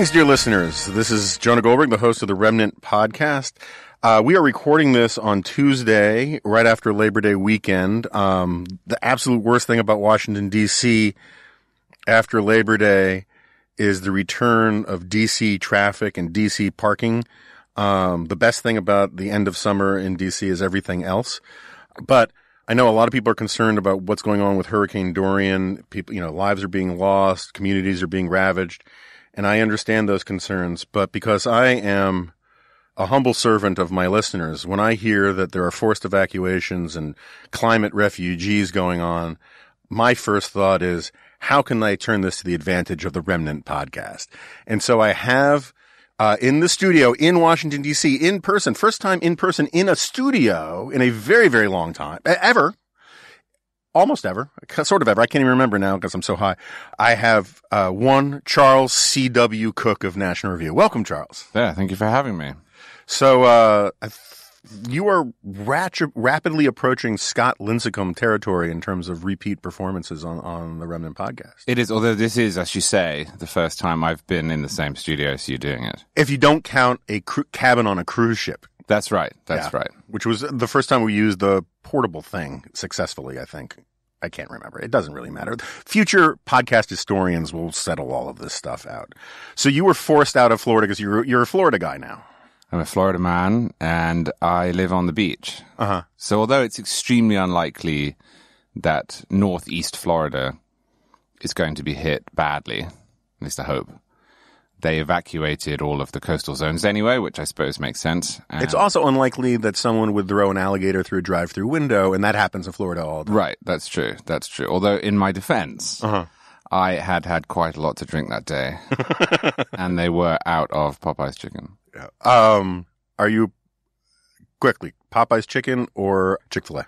Greetings, dear listeners. This is Jonah Goldberg, the host of the Remnant podcast. Uh, we are recording this on Tuesday, right after Labor Day weekend. Um, the absolute worst thing about Washington, D.C. after Labor Day is the return of DC traffic and DC parking. Um, the best thing about the end of summer in DC is everything else. But I know a lot of people are concerned about what's going on with Hurricane Dorian. People, you know, lives are being lost, communities are being ravaged, and I understand those concerns. But because I am a humble servant of my listeners, when I hear that there are forced evacuations and climate refugees going on, my first thought is, how can I turn this to the advantage of the Remnant podcast? And so I have uh, in the studio in Washington D.C. in person, first time in person in a studio in a very very long time ever, almost ever, sort of ever. I can't even remember now because I'm so high. I have uh, one Charles C. W. Cooke of National Review. Welcome, Charles. Yeah, thank you for having me. So uh, you are rat- rapidly approaching Scott Lincicome territory in terms of repeat performances on, on the Remnant podcast. It is, although this is, as you say, the first time I've been in the same studio as you doing it. If you don't count a cru- cabin on a cruise ship. That's right. That's Yeah. right. Which was the first time we used the portable thing successfully, I think. I can't remember. It doesn't really matter. Future podcast historians will settle all of this stuff out. So you were forced out of Florida because you're, you're a Florida guy now. I'm a Florida man and I live on the beach. Uh huh. So although it's extremely unlikely that northeast Florida is going to be hit badly, at least I hope, they evacuated all of the coastal zones anyway, which I suppose makes sense. And- It's also unlikely that someone would throw an alligator through a drive through window, and that happens in Florida all the time. Right, that's true. That's true. Although, in my defense, Uh-huh. I had had quite a lot to drink that day, and they were out of Popeye's chicken. Um, are you quickly Popeye's chicken or Chick fil A?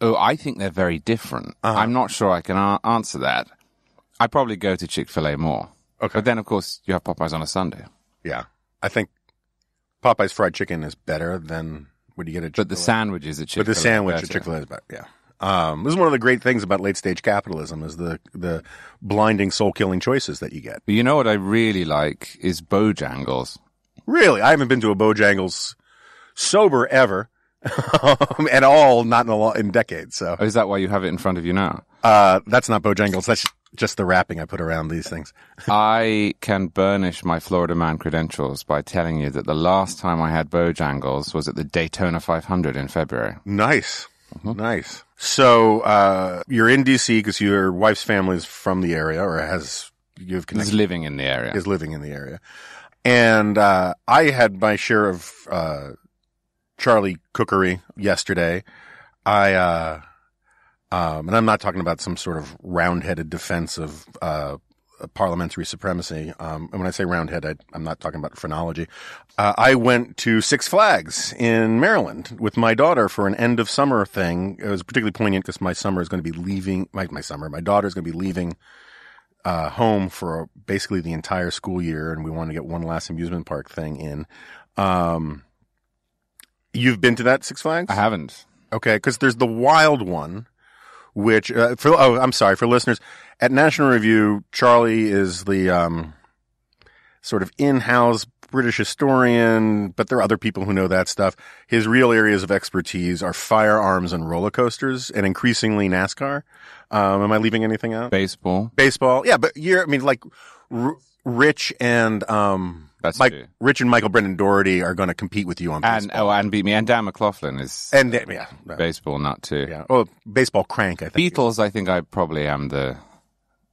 Oh, I think they're very different. Uh-huh. I'm not sure I can a- answer that. I probably go to Chick Fil A more, Okay. but then of course you have Popeyes on a Sunday. Yeah. I think Popeye's fried chicken is better than what you get at But the Chick-fil-A. sandwiches at Chick But the sandwich at Chick Fil A is better. Yeah. Um, this is one of the great things about late stage capitalism is the the blinding soul killing choices that you get. But you know what I really like is Bojangles. Really, I haven't been to a Bojangles sober ever at all, not in a lo- in decades. So Oh, is that why you have it in front of you now? uh, that's not Bojangles. That's just the wrapping I put around these things. I can burnish my Florida man credentials by telling you that the last time I had Bojangles was at the Daytona 500 in February. Nice, nice. So uh, you're in DC because your wife's family is from the area or has you have connected. Is living in the area. is living in the area, and uh, I had my share of uh, Charlie cookery yesterday. I uh, um, and I'm not talking about some sort of round-headed defense of uh, parliamentary supremacy. Um, and when I say roundhead, I, I'm not talking about phrenology. Uh, I went to Six Flags in Maryland with my daughter for an end of summer thing. It was particularly poignant because my summer is going to be leaving. My, my summer, my daughter is going to be leaving uh, home for basically the entire school year, and we want to get one last amusement park thing in. Um, you've been to that Six Flags? I haven't. Okay, because there's the wild one, which uh, for oh, I'm sorry for listeners at National Review. Charlie is the um, sort of in-house British historian, but there are other people who know that stuff. His real areas of expertise are firearms and roller coasters, and increasingly NASCAR. Um, am I leaving anything out? Baseball. Baseball, yeah, but you're I mean like R- Rich and um, That's Mike, true. Rich and Michael Brendan Dougherty are going to compete with you on And baseball. oh, and beat me. And Dan McLaughlin is and uh, yeah, baseball nut too. yeah. Oh, baseball crank. I think. Beatles, I think I probably am the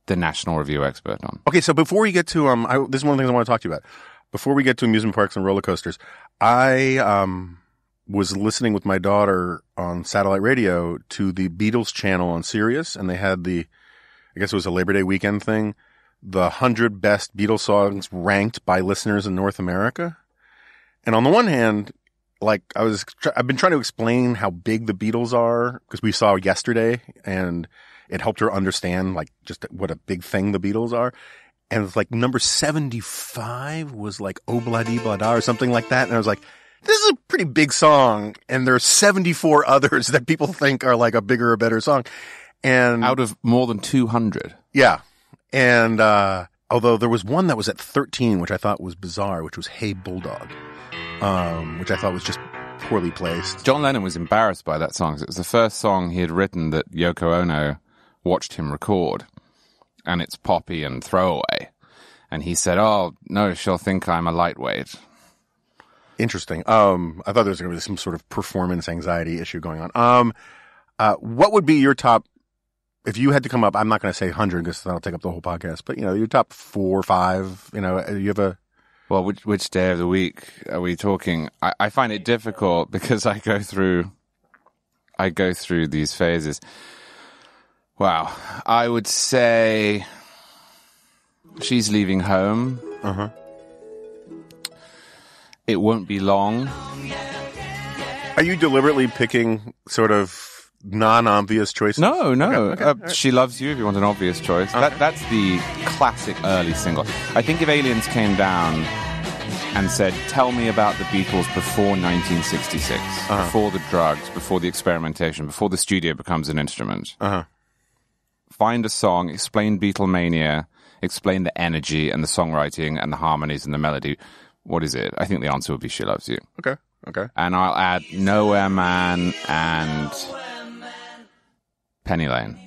the National Review expert on. Okay, so before we get to um, I, this is one of the things I want to talk to you about. Before we get to amusement parks and roller coasters, I um was listening with my daughter on satellite radio to the Beatles channel on Sirius, and they had the, I guess it was a Labor Day weekend thing, the hundred best Beatles songs ranked by listeners in North America. And on the one hand, like I was, I've been trying to explain how big the Beatles are because we saw yesterday, and it helped her understand like just what a big thing the Beatles are. And it's like number 75 was like oh Obladi Blada or something like that. And I was like, this is a pretty big song. And there are 74 others that people think are like a bigger or better song. And Out of more than 200. yeah. And, uh, although there was one that was at 13, which I thought was bizarre, which was Hey Bulldog, um, which I thought was just poorly placed. John Lennon was embarrassed by that song. It was the first song he had written that Yoko Ono watched him record, and it's poppy and throwaway. And he said, "Oh no, she'll think I'm a lightweight." Interesting. Um, I thought there was going to be some sort of performance anxiety issue going on. Um, uh, what would be your top, if you had to come up, I'm not going to say 100 because that'll take up the whole podcast, but you know, your top four or five, you know, you have a, Well, which which day of the week are we talking? I, I find it difficult because I go through, I go through these phases. Wow, I would say she's leaving home. uh huh. It won't be long. Are you deliberately picking sort of non-obvious choices? No, no. Okay, okay, uh, She loves you. If you want an obvious choice, that that's the classic early single. I think if aliens came down and said, "Tell me about the Beatles before 1966, before the drugs, before the experimentation, before the studio becomes an instrument," Uh-huh. find a song, explain Beatlemania, explain the energy and the songwriting and the harmonies and the melody. What is it? I think the answer would be "She Loves You." Okay. Okay. and I'll add Nowhere Man and Penny Lane.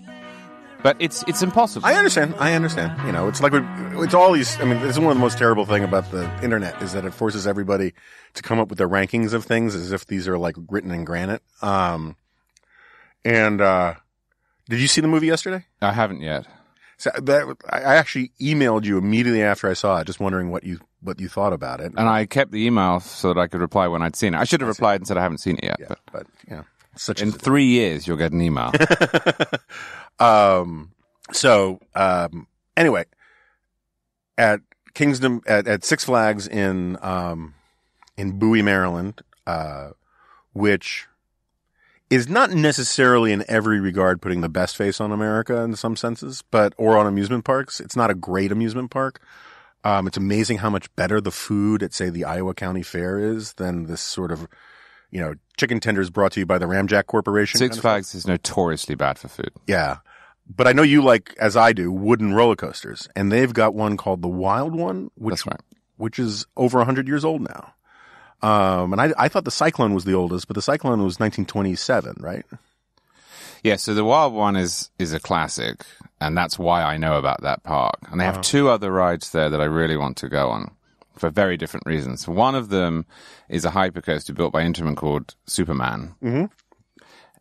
But it's it's impossible. I understand. I understand. You know, it's like we- it's all these. I mean, this is one of the most terrible thing about the internet is that it forces everybody to come up with their rankings of things as if these are like written in granite. Um, and uh, did you see the movie yesterday? I haven't yet. So that I actually emailed you immediately after I saw it, just wondering what you what you thought about it. And I kept the email so that I could reply when I'd seen it. I should have replied and said I haven't seen it yet. Yeah, But but know, such in three years, you'll get an email. Um, so, um, anyway, at Kingston, at, at Six Flags in, um, in Bowie, Maryland, uh, which is not necessarily in every regard putting the best face on America in some senses, but, or on amusement parks. It's not a great amusement park. Um, it's amazing how much better the food at, say, the Iowa County Fair is than this sort of, you know, chicken tenders brought to you by the Ramjack Corporation. Six kind of Flags is notoriously bad for food. yeah. But I know you like, as I do, wooden roller coasters. And they've got one called the Wild One, which, right. which is over 100 years old now. Um, and I, I thought the Cyclone was the oldest, but the Cyclone was 1927, right? Yeah, so the Wild One is is a classic, and that's why I know about that park. And they have two other rides there that I really want to go on for very different reasons. One of them is a hypercoaster built by Intamin called Superman. Mm-hmm.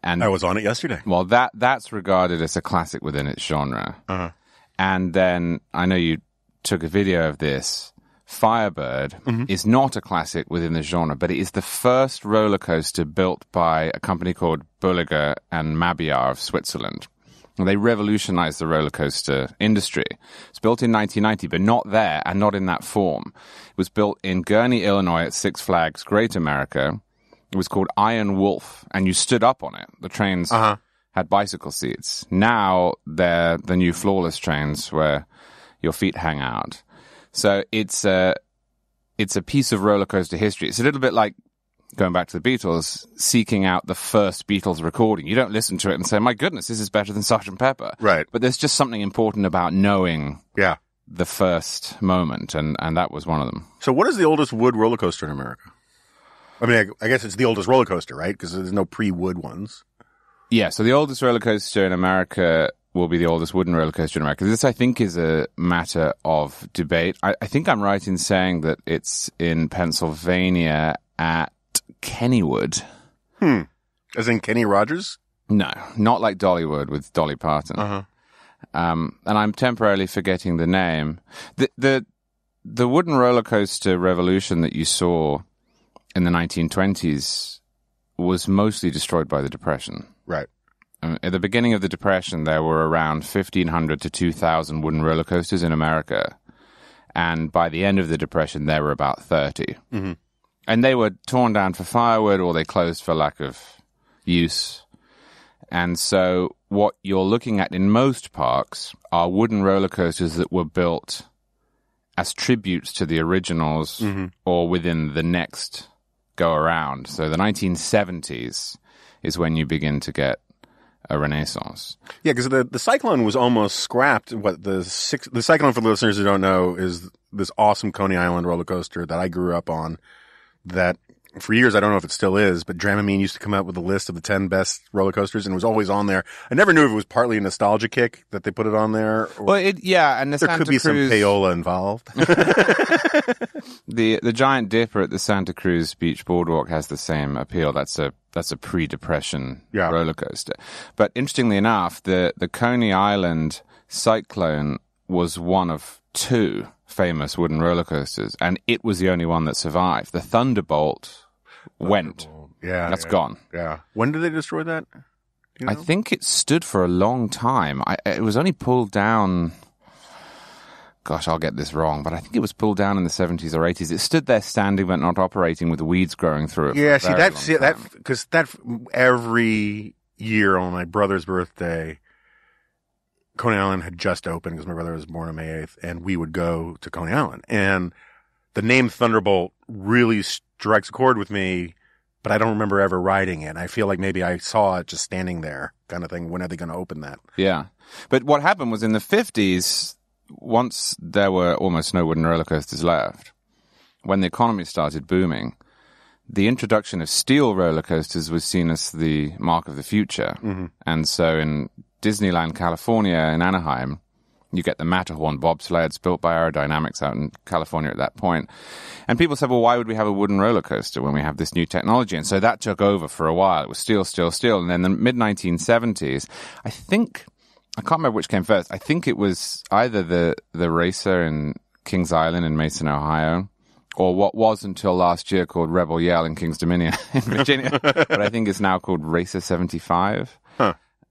And I was on it yesterday. well, that that's regarded as a classic within its genre. Uh-huh. And then I know you took a video of this. Firebird is not a classic within the genre, but it is the first roller coaster built by a company called Bolliger and Mabillard of Switzerland. They revolutionized the roller coaster industry. It's built in 1990, but not there and not in that form. It was built in Gurnee, Illinois at Six Flags Great America. It was called Iron Wolf, and you stood up on it. The trains Uh-huh. had bicycle seats. Now they're the new floorless trains where your feet hang out. So it's a it's a piece of roller coaster history. It's a little bit like going back to the Beatles, seeking out the first Beatles recording. You don't listen to it and say, "My goodness, this is better than Sgt. Pepper." Right. But there's just something important about knowing Yeah. the first moment, and and that was one of them. So what is the oldest wood roller coaster in America? I mean, I, I guess it's the oldest roller coaster, right? Because there's no pre-wood ones. Yeah, so the oldest roller coaster in America will be the oldest wooden roller coaster in America. This, I think, is a matter of debate. I, I think I'm right in saying that it's in Pennsylvania at Kennywood. Hmm. As in Kenny Rogers? No, not like Dollywood with Dolly Parton. Uh-huh. Um, and I'm temporarily forgetting the name. The, the the wooden roller coaster revolution that you saw in the 1920s was mostly destroyed by the Depression. Right. Um, at the beginning of the Depression, there were around 1,500 to 2,000 wooden roller coasters in America. And by the end of the Depression, there were about 30. Mm-hmm. And they were torn down for firewood or they closed for lack of use. And so, what you're looking at in most parks are wooden roller coasters that were built as tributes to the originals mm-hmm. or within the next go around. So, the 1970s is when you begin to get a renaissance. Yeah, because the, the Cyclone was almost scrapped. What the six, the Cyclone for the listeners who don't know is this awesome Coney Island roller coaster that I grew up on that for years, I don't know if it still is, but Dramamine used to come out with a list of the 10 best roller coasters and it was always on there. I never knew if it was partly a nostalgia kick that they put it on there. Or Well, it, yeah, and the there Santa could be some Cruz, payola involved. the the Giant Dipper at the Santa Cruz Beach Boardwalk has the same appeal. That's a that's a pre-depression Yeah. roller coaster. But interestingly enough, the the Coney Island Cyclone was one of two famous wooden roller coasters, and it was the only one that survived. The Thunderbolt went. yeah. That's yeah, gone. Yeah. When did they destroy that? You I think it stood for a long time. I, it was only pulled down. Gosh, I'll get this wrong, but I think it was pulled down in the 70s or 80s. It stood there standing but not operating with weeds growing through it. Yeah, see very that, see that, because that every year on my brother's birthday, Coney Island had just opened because my brother was born on May 8th, and we would go to Coney Island. And the name Thunderbolt really strikes a chord with me, but I don't remember ever riding it. I feel like maybe I saw it just standing there, kind of thing. When are they going to open that? Yeah. But what happened was in the 50s, once there were almost no wooden roller coasters left, when the economy started booming, the introduction of steel roller coasters was seen as the mark of the future. Mm-hmm. And so in Disneyland, California, in Anaheim, you get the Matterhorn bobsleds built by Arrow Dynamics out in California at that point. And people said, well, why would we have a wooden roller coaster when we have this new technology? And so that took over for a while. It was steel, steel, steel. And then the mid 1970s, I think, I can't remember which came first. I think it was either the, the racer in Kings Island in Mason, Ohio, or what was until last year called Rebel Yell in Kings Dominion in Virginia, but I think it's now called Racer 75.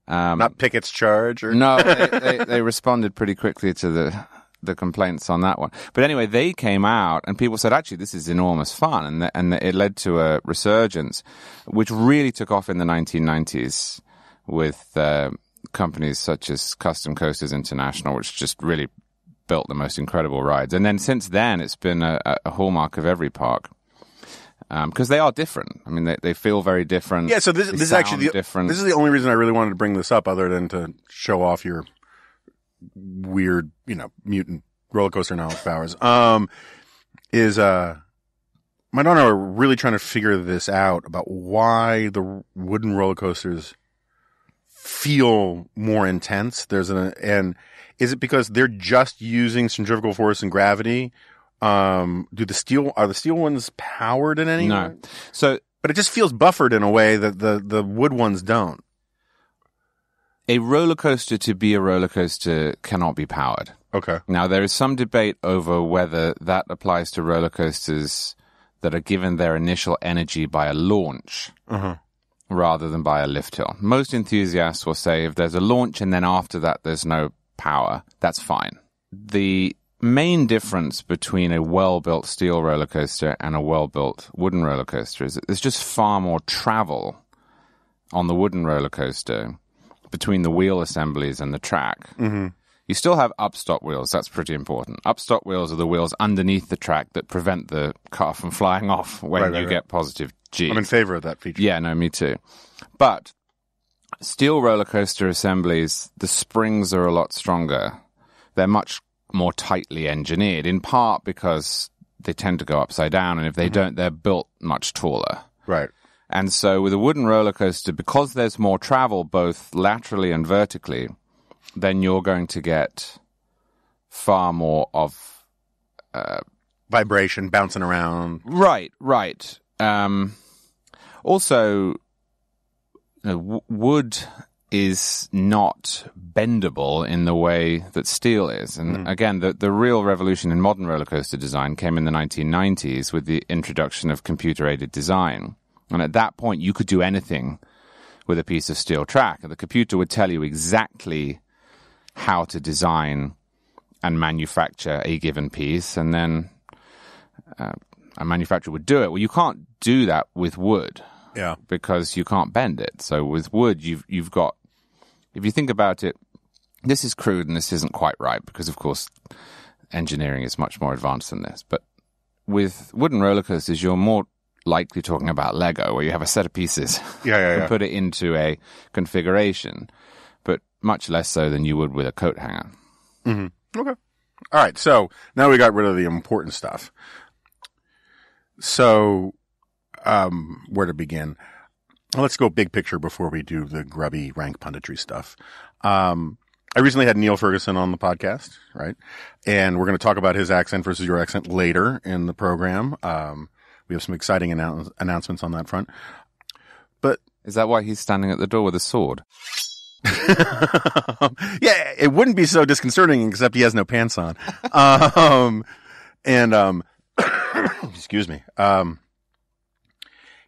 Not Pickett's charge or No, they, they, they responded pretty quickly to the the complaints on that one. But anyway, they came out and people said, actually, this is enormous fun, and th- and it led to a resurgence, which really took off in the 1990s with uh, companies such as Custom Coasters International, which just really built the most incredible rides. And then since then, it's been a, a hallmark of every park. Because they are different. I mean, they, they feel very different. Yeah, so this, this is actually the, different. this is the only reason I really wanted to bring this up, other than to show off your weird, you know, mutant roller coaster knowledge powers. Um, is uh, my daughter are really trying to figure this out about why the wooden roller coasters feel more intense. There's an and is it because they're just using centrifugal force and gravity? Um, do the steel are the steel ones powered in any way? no. So but it just feels buffered in a way that the, the wood ones don't. a roller coaster to be a roller coaster cannot be powered. Okay. Now, there is some debate over whether that applies to roller coasters that are given their initial energy by a launch Uh-huh. rather than by a lift hill. Most enthusiasts will say if there's a launch and then after that there's no power, that's fine. The main difference between a well built steel roller coaster and a well built wooden roller coaster is that there's just far more travel on the wooden roller coaster between the wheel assemblies and the track. Mm-hmm. You still have upstop wheels. That's pretty important. Upstop wheels are the wheels underneath the track that prevent the car from flying off when Right, right, you right. get positive G. I'm in favor of that feature. Yeah, no, me too. But steel roller coaster assemblies, the springs are a lot stronger. They're much more tightly engineered, in part because they tend to go upside down, and if they don't, they're built much taller. Right. And so with a wooden roller coaster, because there's more travel both laterally and vertically, then you're going to get far more of Vibration bouncing around. Right, right. Um, also, you know, w- wood is not bendable in the way that steel is. And hmm. again, the, the real revolution in modern roller coaster design came in the 1990s with the introduction of computer aided design. And at that point, you could do anything with a piece of steel track. And the computer would tell you exactly how to design and manufacture a given piece. And then uh, a manufacturer would do it. Well, you can't do that with wood Yeah. because you can't bend it. So with wood, you've you've got. If you think about it, this is crude and this isn't quite right because, of course, engineering is much more advanced than this. But with wooden roller coasters, you're more likely talking about Lego, where you have a set of pieces Yeah, yeah, and yeah. put it into a configuration, but much less so than you would with a coat hanger. Okay. All right. So now we got rid of the important stuff. So, um, where to begin? Let's go big picture before we do the grubby rank punditry stuff. Um, I recently had Niall Ferguson on the podcast, right? And we're going to talk about his accent versus your accent later in the program. Um, we have some exciting annou- announcements on that front. But Is that why he's standing at the door with a sword? yeah, it wouldn't be so disconcerting except he has no pants on. um, and um, excuse me. Um,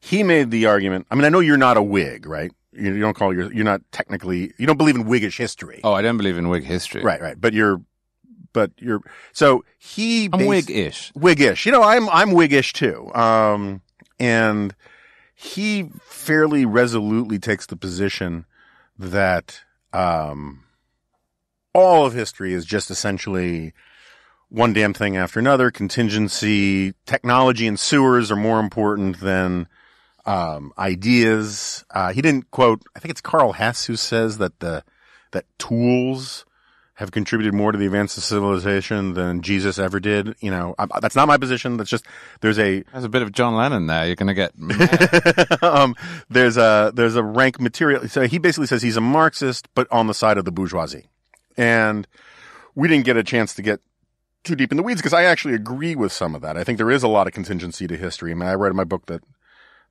he made the argument. I mean, I know you're not a Whig, right? You, you don't call your, you're not technically, you don't believe in Whiggish history, Oh, I don't believe in Whig history. right? Right, but you're, but you're. So he, I'm bas- Whig-ish. Whiggish. You know, I'm I'm Whiggish too. Um, and he fairly resolutely takes the position that um, all of history is just essentially one damn thing after another. Contingency, technology, and sewers are more important than um, ideas. Uh, he didn't quote. I think it's Karl Hess who says that the that tools have contributed more to the advance of civilization than Jesus ever did. You know, I, that's not my position. That's just there's a There's a bit of John Lennon there. You're going to get um, there's a there's a rank material. So he basically says he's a Marxist, but on the side of the bourgeoisie. And we didn't get a chance to get too deep in the weeds because I actually agree with some of that. I think there is a lot of contingency to history. I mean, I read in my book that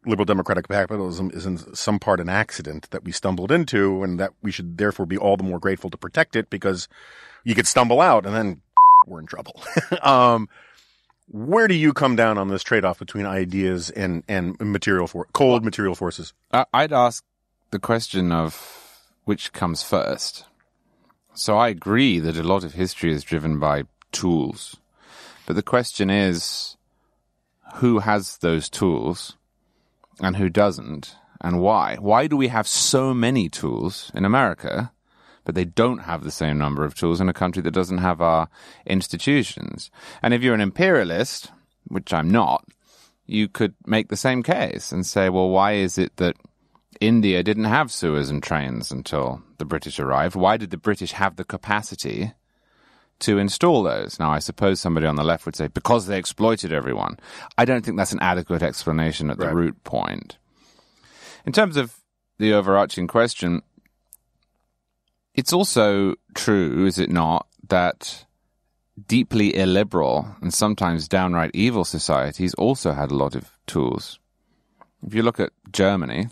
liberal democratic capitalism is in some part an accident that we stumbled into, and that we should therefore be all the more grateful to protect it because you could stumble out and then we're in trouble. um, where do you come down on this trade-off between ideas and and material for cold material forces? I'd ask the question of which comes first. So I agree that a lot of history is driven by tools. But the question is who has those tools and who doesn't and why? Why do we have so many tools in America, but they don't have the same number of tools in a country that doesn't have our institutions? And if you're an imperialist, which I'm not, you could make the same case and say, well, why is it that India didn't have sewers and trains until the British arrived? Why did the British have the capacity to install those? Now, I suppose somebody on the left would say, because they exploited everyone. I don't think that's an adequate explanation at the Right. root point. In terms of the overarching question, it's also true, is it not, that deeply illiberal and sometimes downright evil societies also had a lot of tools. If you look at Germany,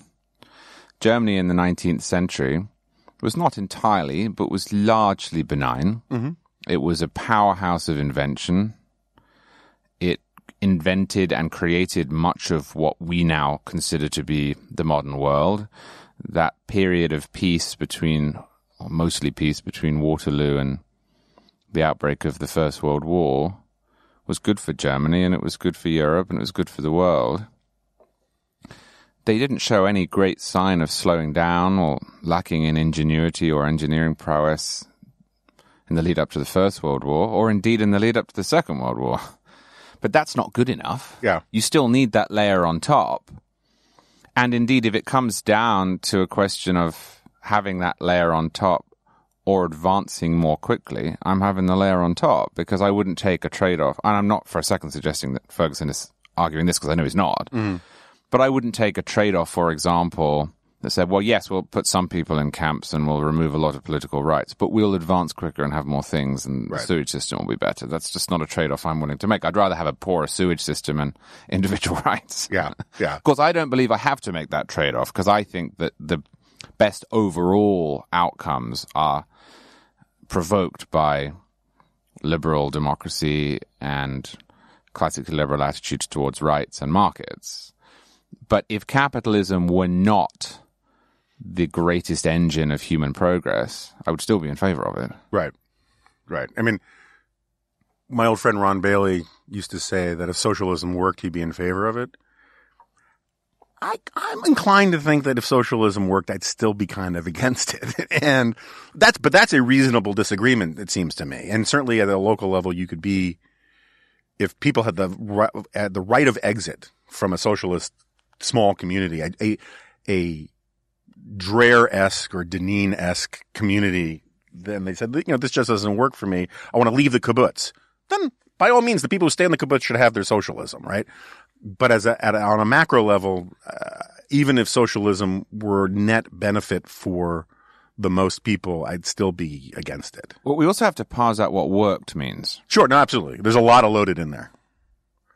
Germany in the 19th century was not entirely, but was largely benign. Mm-hmm. It was a powerhouse of invention. It invented and created much of what we now consider to be the modern world. That period of peace between, mostly peace between Waterloo and the outbreak of the First World War was good for Germany and it was good for Europe and it was good for the world. They didn't show any great sign of slowing down or lacking in ingenuity or engineering prowess in the lead up to the First World War, or indeed in the lead up to the Second World War. But that's not good enough. Yeah. You still need that layer on top. And indeed, if it comes down to a question of having that layer on top or advancing more quickly, I'm having the layer on top because I wouldn't take a trade off. And I'm not for a second suggesting that Ferguson is arguing this because I know he's not. Mm. But I wouldn't take a trade off, for example, that said, well, yes, we'll put some people in camps and we'll remove a lot of political rights, but we'll advance quicker and have more things and the sewage system will be better. That's just not a trade off I'm willing to make. I'd rather have a poorer sewage system and individual rights. Yeah, yeah. Of course, I don't believe I have to make that trade off because I think that the best overall outcomes are provoked by liberal democracy and classically liberal attitudes towards rights and markets. But if capitalism were not the greatest engine of human progress, I would still be in favor of it. Right. Right. I mean, my old friend Ron Bailey used to say that if socialism worked, he'd be in favor of it. I, I'm inclined to think that if socialism worked, I'd still be kind of against it. and that's, but that's a reasonable disagreement, it seems to me. And certainly at a local level, you could be, if people had the had the right of exit from a socialist small community, a a, a Dreher-esque or Deneen-esque community, then they said, you know, this just doesn't work for me. I want to leave the kibbutz. Then, by all means, the people who stay in the kibbutz should have their socialism, right? But as a, at a, on a macro level, uh, even if socialism were net benefit for the most people, I'd still be against it. Well, we also have to pause out what worked means. Sure, no, absolutely. There's a lot of loaded in there.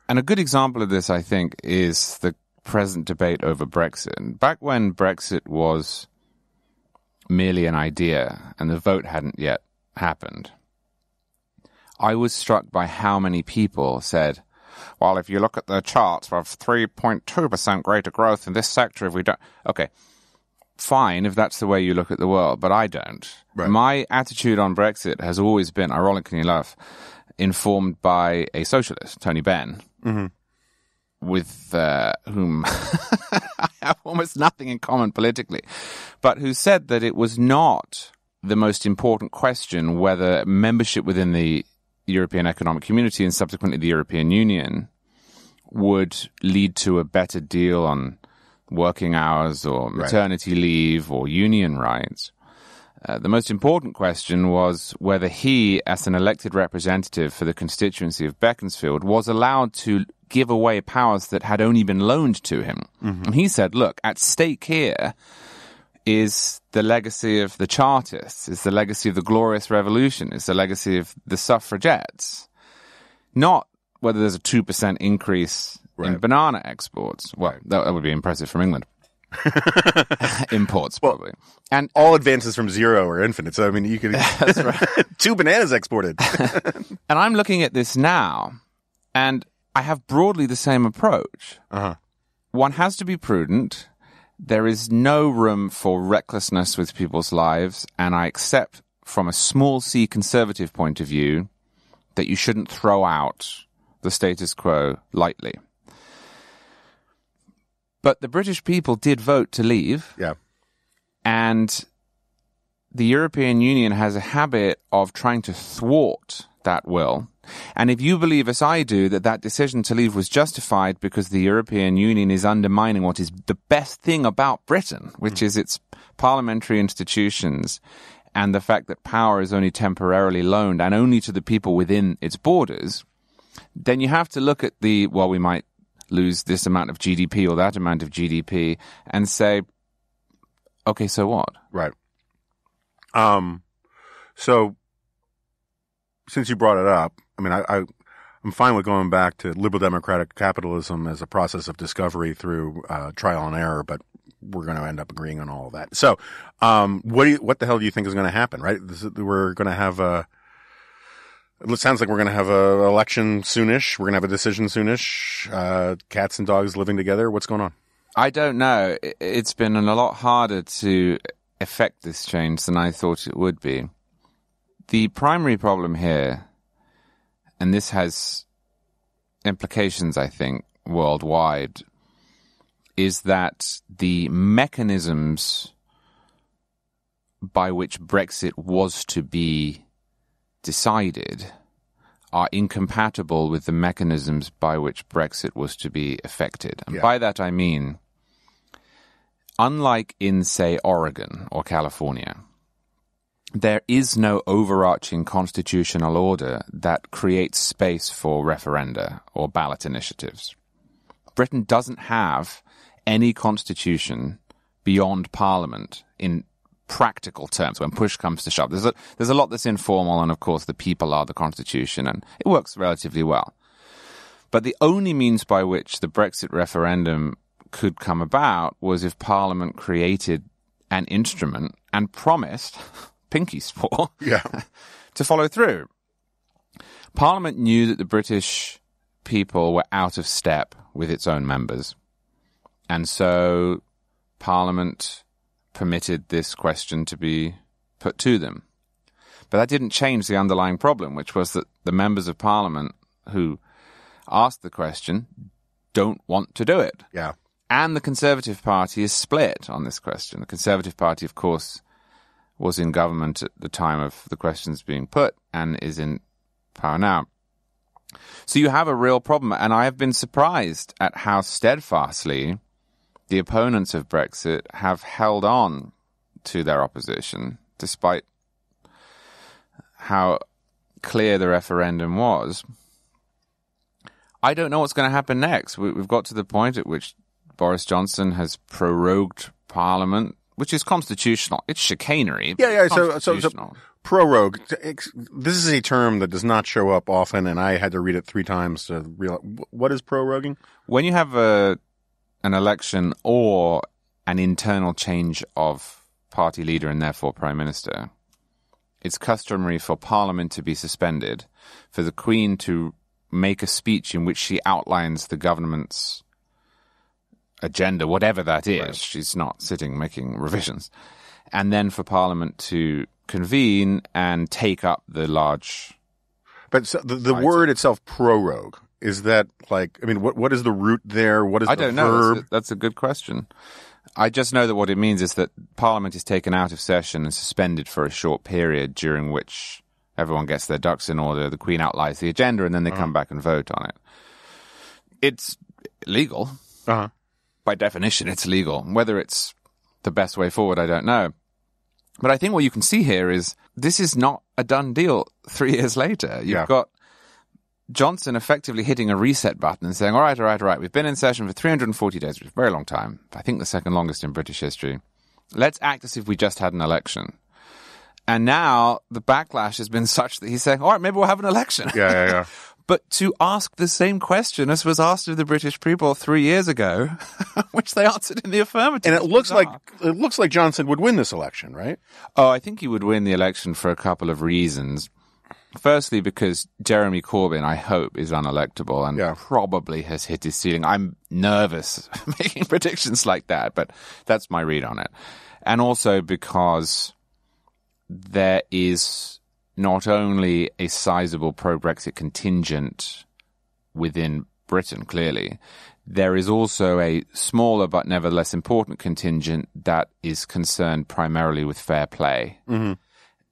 And a good example of this, I think, is the present debate over Brexit. Back when Brexit was merely an idea and the vote hadn't yet happened, I was struck by how many people said, well, if you look at the charts, we have 3.2% greater growth in this sector if we don't. Okay, fine if that's the way you look at the world, but I don't. Right. My attitude on Brexit has always been, ironically enough, informed by a socialist, Tony Benn, mm-hmm. With uh, whom I have almost nothing in common politically, but who said that it was not the most important question whether membership within the European Economic Community and subsequently the European Union would lead to a better deal on working hours or maternity leave or union rights. Uh, the most important question was whether he, as an elected representative for the constituency of Beaconsfield, was allowed to give away powers that had only been loaned to him. Mm-hmm. And he said, look, at stake here is the legacy of the Chartists, is the legacy of the Glorious Revolution, is the legacy of the suffragettes. Not whether there's a 2% increase in banana exports. Well, that, that would be impressive from England. Imports, probably. and All advances from zero are infinite. So I mean, you could two bananas exported. and I'm looking at this now, and I have broadly the same approach. Uh-huh. One has to be prudent. There is no room for recklessness with people's lives, and I accept from a small c conservative point of view that you shouldn't throw out the status quo lightly. But the British people did vote to leave. yeah, And the European Union has a habit of trying to thwart that will. And if you believe, as I do, that that decision to leave was justified because the European Union is undermining what is the best thing about Britain, which is its parliamentary institutions and the fact that power is only temporarily loaned and only to the people within its borders, then you have to look at the, well, we might lose this amount of GDP or that amount of GDP and say, okay, so what? right. Um, so since you brought it up, I mean, I, I I'm fine with going back to liberal democratic capitalism as a process of discovery through uh, trial and error, but we're going to end up agreeing on all of that. So, um, what do you, what the hell do you think is going to happen? Right, is, we're going to have a. It sounds like we're going to have an election soonish. We're going to have a decision soonish. Uh, cats and dogs living together. What's going on? I don't know. It's been a lot harder to effect this change than I thought it would be. The primary problem here, and this has implications, I think, worldwide, is that the mechanisms by which Brexit was to be decided are incompatible with the mechanisms by which Brexit was to be effected. And Yeah. by that I mean, unlike in, say, Oregon or California, there is no overarching constitutional order that creates space for referenda or ballot initiatives. Britain doesn't have any constitution beyond Parliament in practical terms when push comes to shove. There's a, there's a lot that's informal, and of course, the people are the constitution, and it works relatively well. But the only means by which the Brexit referendum could come about was if Parliament created an instrument and promised, pinky swore, Yeah, to follow through. Parliament knew that the British people were out of step with its own members. And so Parliament permitted this question to be put to them. But that didn't change the underlying problem, which was that the members of Parliament who asked the question don't want to do it. yeah, And the Conservative Party is split on this question. The Conservative Party, of course, was in government at the time of the questions being put and is in power now. So you have a real problem, and I have been surprised at how steadfastly the opponents of Brexit have held on to their opposition, despite how clear the referendum was. I don't know what's going to happen next. We, have got to the point at which Boris Johnson has prorogued Parliament, which is constitutional. It's chicanery. Yeah, yeah. So, so, so prorogue. This is a term that does not show up often, and I had to read it three times to realize what is proroguing. When you have a an election or an internal change of party leader and therefore prime minister, it's customary for Parliament to be suspended, for the Queen to make a speech in which she outlines the government's agenda, whatever that is. Right. She's not sitting making revisions. And then for Parliament to convene and take up the large. But so the, the word itself, prorogue, is that like, I mean, what, what is the root there? What is I don't verb? know. That's a, that's a good question. I just know that what it means is that Parliament is taken out of session and suspended for a short period during which everyone gets their ducks in order, the Queen outlines the agenda, and then they uh-huh. come back and vote on it. It's legal. Uh-huh. By definition, it's legal. Whether it's the best way forward, I don't know. But I think what you can see here is this is not a done deal three years later. You've yeah. got Johnson effectively hitting a reset button and saying, all right, all right, all right, we've been in session for 340 days, which is a very long time. I think the second longest in British history. Let's act as if we just had an election. And now the backlash has been such that he's saying, all right, maybe we'll have an election. Yeah, yeah, yeah. but to ask the same question as was asked of the British people three years ago, which they answered in the affirmative. And it looks bizarre. like it looks like Johnson would win this election, right? Oh, I think he would win the election for a couple of reasons. Firstly, because Jeremy Corbyn, I hope, is unelectable and yeah. probably has hit his ceiling. I'm nervous making predictions like that, but that's my read on it. And also because there is not only a sizable pro Brexit contingent within Britain, clearly, there is also a smaller but nevertheless important contingent that is concerned primarily with fair play. Mm-hmm.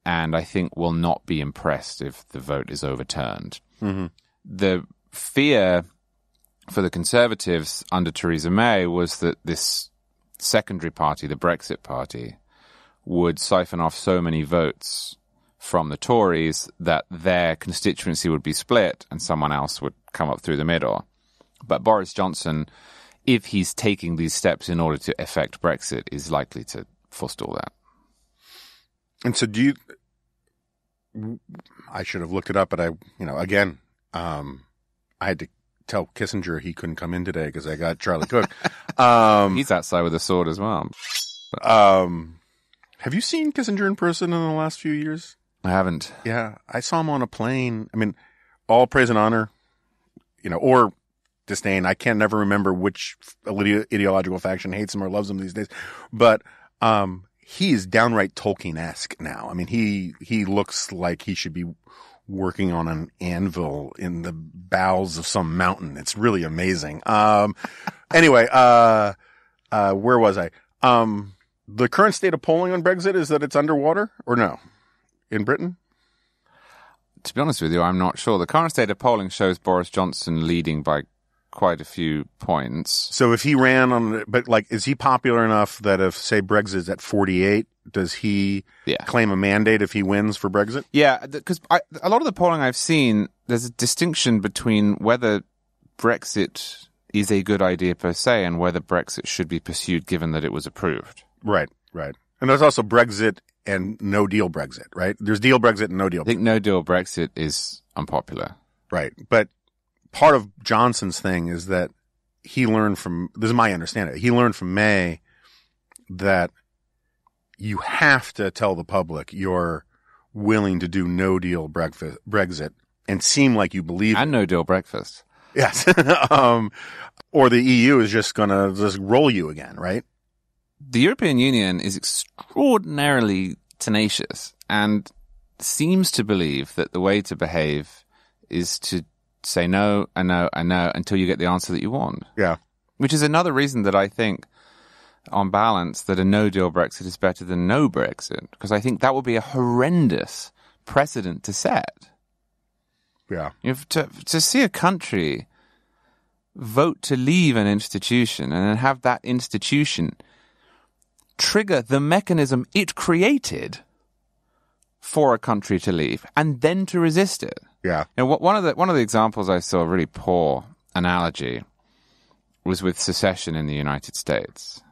And I think will not be impressed if the vote is overturned. Mm-hmm. The fear for the Conservatives under Theresa May was that this secondary party, the Brexit Party, would siphon off so many votes from the Tories that their constituency would be split and someone else would come up through the middle. But Boris Johnson, if he's taking these steps in order to effect Brexit, is likely to forestall that. And so, do you? I should have looked it up, but I, you know, again, um, I had to tell Kissinger he couldn't come in today because I got Charlie Cooke. Um, He's outside with a sword as well. Um, have you seen Kissinger in person in the last few years? I haven't. Yeah, I saw him on a plane. I mean, all praise and honor, you know, or disdain. I can't never remember which ideological faction hates him or loves him these days, but um, he is downright Tolkien-esque now. I mean, he he looks like he should be working on an anvil in the bowels of some mountain. It's really amazing. Um, anyway, uh, uh, where was I? Um, the current state of polling on Brexit is that it's underwater or no in Britain? To be honest with you, I'm not sure. The current state of polling shows Boris Johnson leading by quite a few points. So if he ran on, but like, is he popular enough that if, say, Brexit's at 48, does he yeah. claim a mandate if he wins for Brexit? Yeah, because a lot of the polling I've seen, there's a distinction between whether Brexit is a good idea per se and whether Brexit should be pursued given that it was approved. Right, right. And there's also Brexit and no deal Brexit, right? There's deal Brexit and no deal. I think no deal Brexit is unpopular. Right. But part of Johnson's thing is that he learned from, this is my understanding, he learned from May that you have to tell the public you're willing to do no deal Brexit and seem like you believe and no deal breakfast. Yes. um, or the EU is just going to just roll you again, right? The European Union is extraordinarily tenacious and seems to believe that the way to behave is to say no and no and no until you get the answer that you want. Yeah. Which is another reason that I think, on balance, that a no deal Brexit is better than no Brexit, because I think that would be a horrendous precedent to set. Yeah. You have to to see a country vote to leave an institution and then have that institution trigger the mechanism it created for a country to leave and then to resist it. Yeah. You know, one of the one of the examples I saw, a really poor analogy, was with secession in the United States.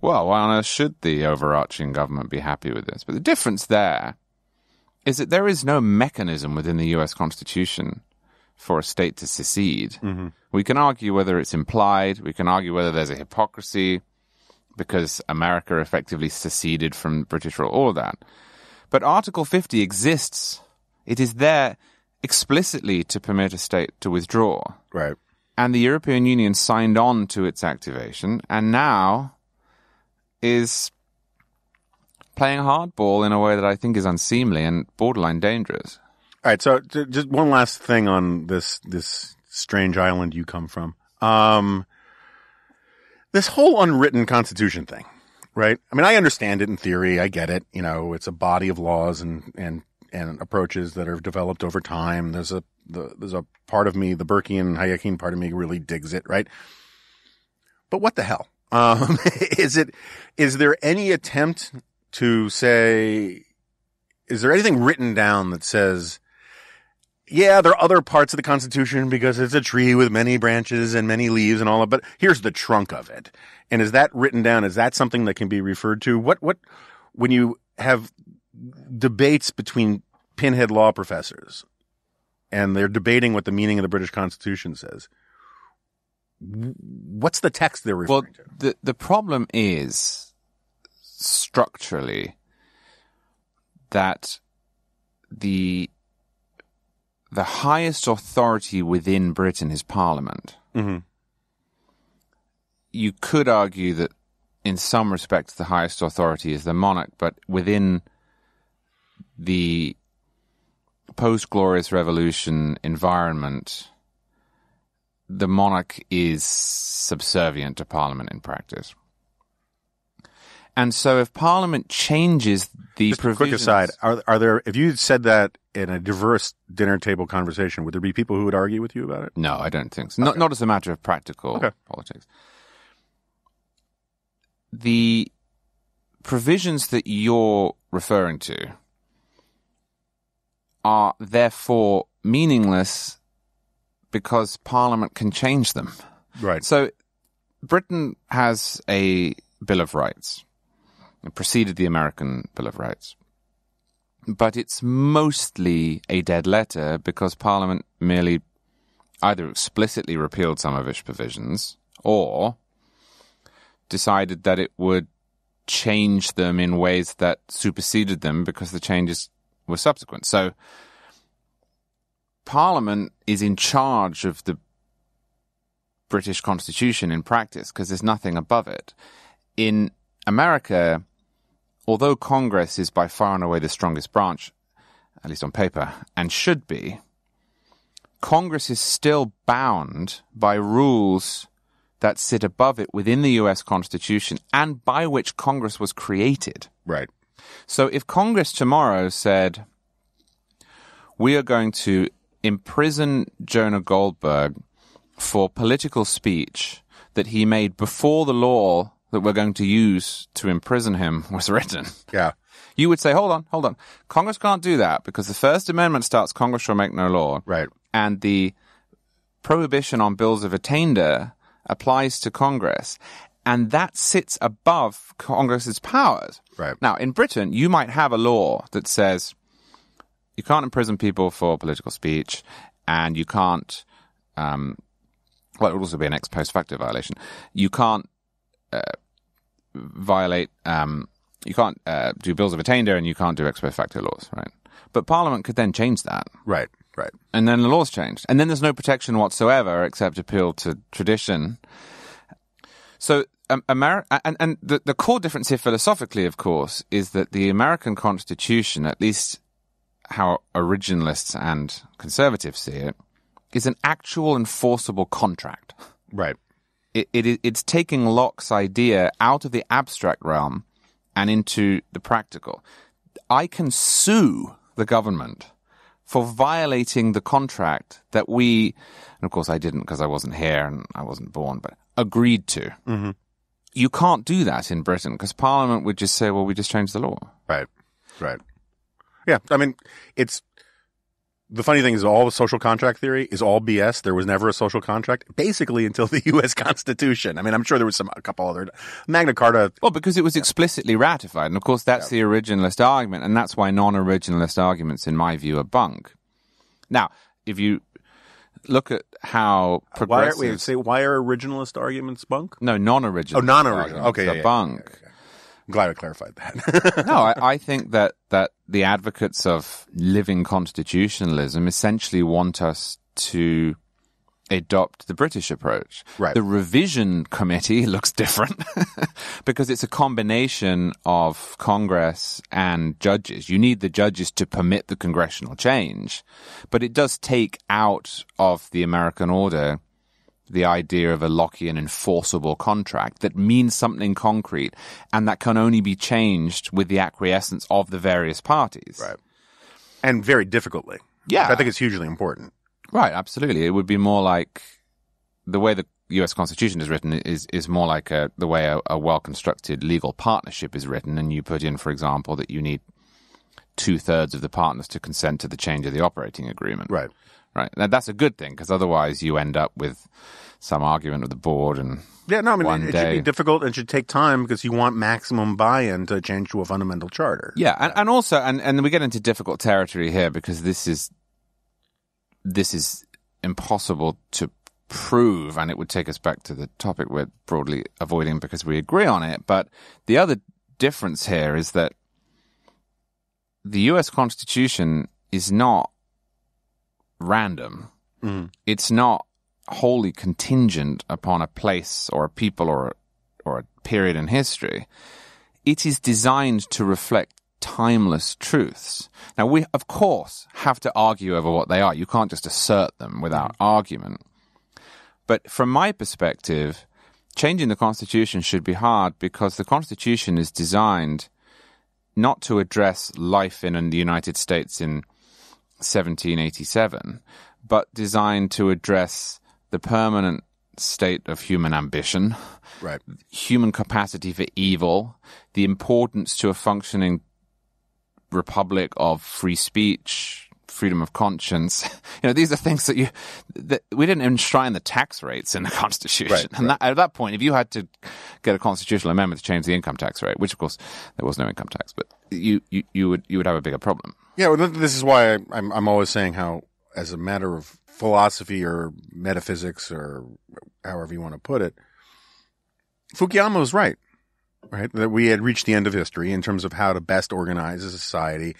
Well, why on earth should the overarching government be happy with this? But the difference there is that there is no mechanism within the U.S. Constitution for a state to secede. Mm-hmm. We can argue whether it's implied. We can argue whether there's a hypocrisy because America effectively seceded from British rule. All of that. But Article 50 exists. It is there explicitly to permit a state to withdraw. Right. And the European Union signed on to its activation and now is playing hardball in a way that I think is unseemly and borderline dangerous. All right. So just one last thing on this this strange island you come from. Um, this whole unwritten constitution thing, right? I mean, I understand it in theory. I get it. You know, it's a body of laws and and and approaches that are developed over time. There's a the, there's a part of me, the Burkean Hayekian part of me, really digs it, right? But what the hell? Um, is it? Is there any attempt to say? Is there anything written down that says? Yeah, there are other parts of the Constitution because it's a tree with many branches and many leaves and all of that. But here's the trunk of it. And is that written down? Is that something that can be referred to? What what when you have debates between pinhead law professors and they're debating what the meaning of the British Constitution says? What's the text they're referring Well, to? the the problem is structurally that the the highest authority within Britain is Parliament. Mm-hmm. You could argue that in some respects the highest authority is the monarch, but within the post glorious revolution environment, the monarch is subservient to parliament in practice. And so if parliament changes the Just a quick provisions, aside: Are are there? If you said that in a diverse dinner table conversation, would there be people who would argue with you about it? No, I don't think so. Not, not as a matter of practical Okay. politics. The provisions that you're referring to are therefore meaningless because Parliament can change them. Right. So Britain has a Bill of Rights. Preceded the American Bill of Rights. But it's mostly a dead letter because Parliament merely either explicitly repealed some of its provisions or decided that it would change them in ways that superseded them because the changes were subsequent. So Parliament is in charge of the British Constitution in practice because there's nothing above it. In America, although Congress is by far and away the strongest branch, at least on paper, and should be, Congress is still bound by rules that sit above it within the US Constitution and by which Congress was created. Right. So if Congress tomorrow said, we are going to imprison Jonah Goldberg for political speech that he made before the law that we're going to use to imprison him was written, Yeah. you would say, hold on, hold on. Congress can't do that because the First Amendment starts Congress shall make no law. Right. And the prohibition on bills of attainder applies to Congress. And that sits above Congress's powers. Right. Now, in Britain, you might have a law that says you can't imprison people for political speech and you can't, um, well, it would also be an ex post facto violation. You can't uh, violate, um, you can't uh, do bills of attainder and you can't do ex post facto laws, right? But Parliament could then change that Right. Right. and then the laws changed, and then there's no protection whatsoever except appeal to tradition. So, um, Ameri- and, and the, the core difference here philosophically, of course, is that the American Constitution, at least how originalists and conservatives see it, is an actual enforceable contract. Right. It, it, it's taking Locke's idea out of the abstract realm and into the practical. I can sue the government for violating the contract that we, and of course I didn't because I wasn't here and I wasn't born, but agreed to. Mm-hmm. You can't do that in Britain because Parliament would just say, well, we just changed the law. Right. Right. Yeah. I mean, it's the funny thing is all the social contract theory is all BS. There was never a social contract basically until the U.S. Constitution. I mean, I'm sure there was some, a couple other Magna Carta. Well, because it was explicitly ratified. And of course, that's the originalist argument. And that's why non-originalist arguments, in my view, are bunk. Now, if you look at how Why are, progressive, wait, say, why are originalist arguments bunk? no, non-original. Oh, non-original. arguments Okay, yeah, yeah, bunk. I'm glad I clarified that. no, I, I think that, that the advocates of living constitutionalism essentially want us to adopt the British approach. Right. The revision committee looks different because it's a combination of Congress and judges. You need the judges to permit the congressional change, but it does take out of the American order the idea of a Lockean enforceable contract that means something concrete and that can only be changed with the acquiescence of the various parties. Right. and very difficultly. Yeah. I think it's hugely important. Right, absolutely. It would be more like the way the U.S. Constitution is written is is more like a, the way a, a well constructed legal partnership is written, and you put in, for example, that you need two thirds of the partners to consent to the change of the operating agreement. Right. Right. Now, that's a good thing because otherwise you end up with some argument with the board and Yeah, no, I mean, it, it should be difficult and should take time because you want maximum buy-in to change to a fundamental charter. Yeah, and, and also, and, and we get into difficult territory here because this is this is impossible to prove, and it would take us back to the topic we're broadly avoiding because we agree on it. But the other difference here is that the U.S. Constitution is not random. Mm. It's not wholly contingent upon a place or a people or a, or a period in history it is designed to reflect timeless truths. Now, we, of course, have to argue over what they are. You can't just assert them without mm. argument. But from my perspective, changing the Constitution should be hard because the Constitution is designed not to address life in the United States in 1787, but designed to address the permanent state of human ambition, Right. human capacity for evil, the importance to a functioning republic of free speech, freedom of conscience. You know, these are things that you that we didn't enshrine the tax rates in the Constitution. Right, and that, at that point, if you had to get a constitutional amendment to change the income tax rate, which of course there was no income tax, but you you, you would you would have a bigger problem. Yeah, well, this is why I'm I'm always saying how, as a matter of philosophy or metaphysics or however you want to put it, Fukuyama was right, right? That we had reached the end of history in terms of how to best organize a society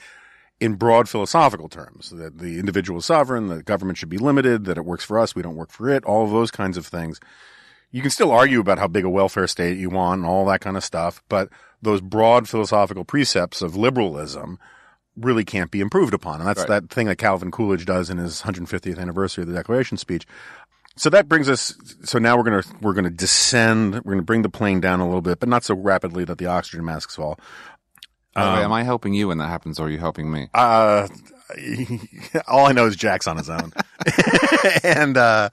in broad philosophical terms. That the individual is sovereign, the government should be limited, that it works for us, we don't work for it, all of those kinds of things. You can still argue about how big a welfare state you want and all that kind of stuff, but those broad philosophical precepts of liberalism really can't be improved upon. And that's Right. that thing that Calvin Coolidge does in his 150th anniversary of the Declaration speech. So that brings us. So now we're gonna we're gonna descend. We're gonna bring the plane down a little bit, but not so rapidly that the oxygen masks fall. By the way, Um, am I helping you when that happens, or are you helping me? Uh, all I know is Jack's on his own, and uh,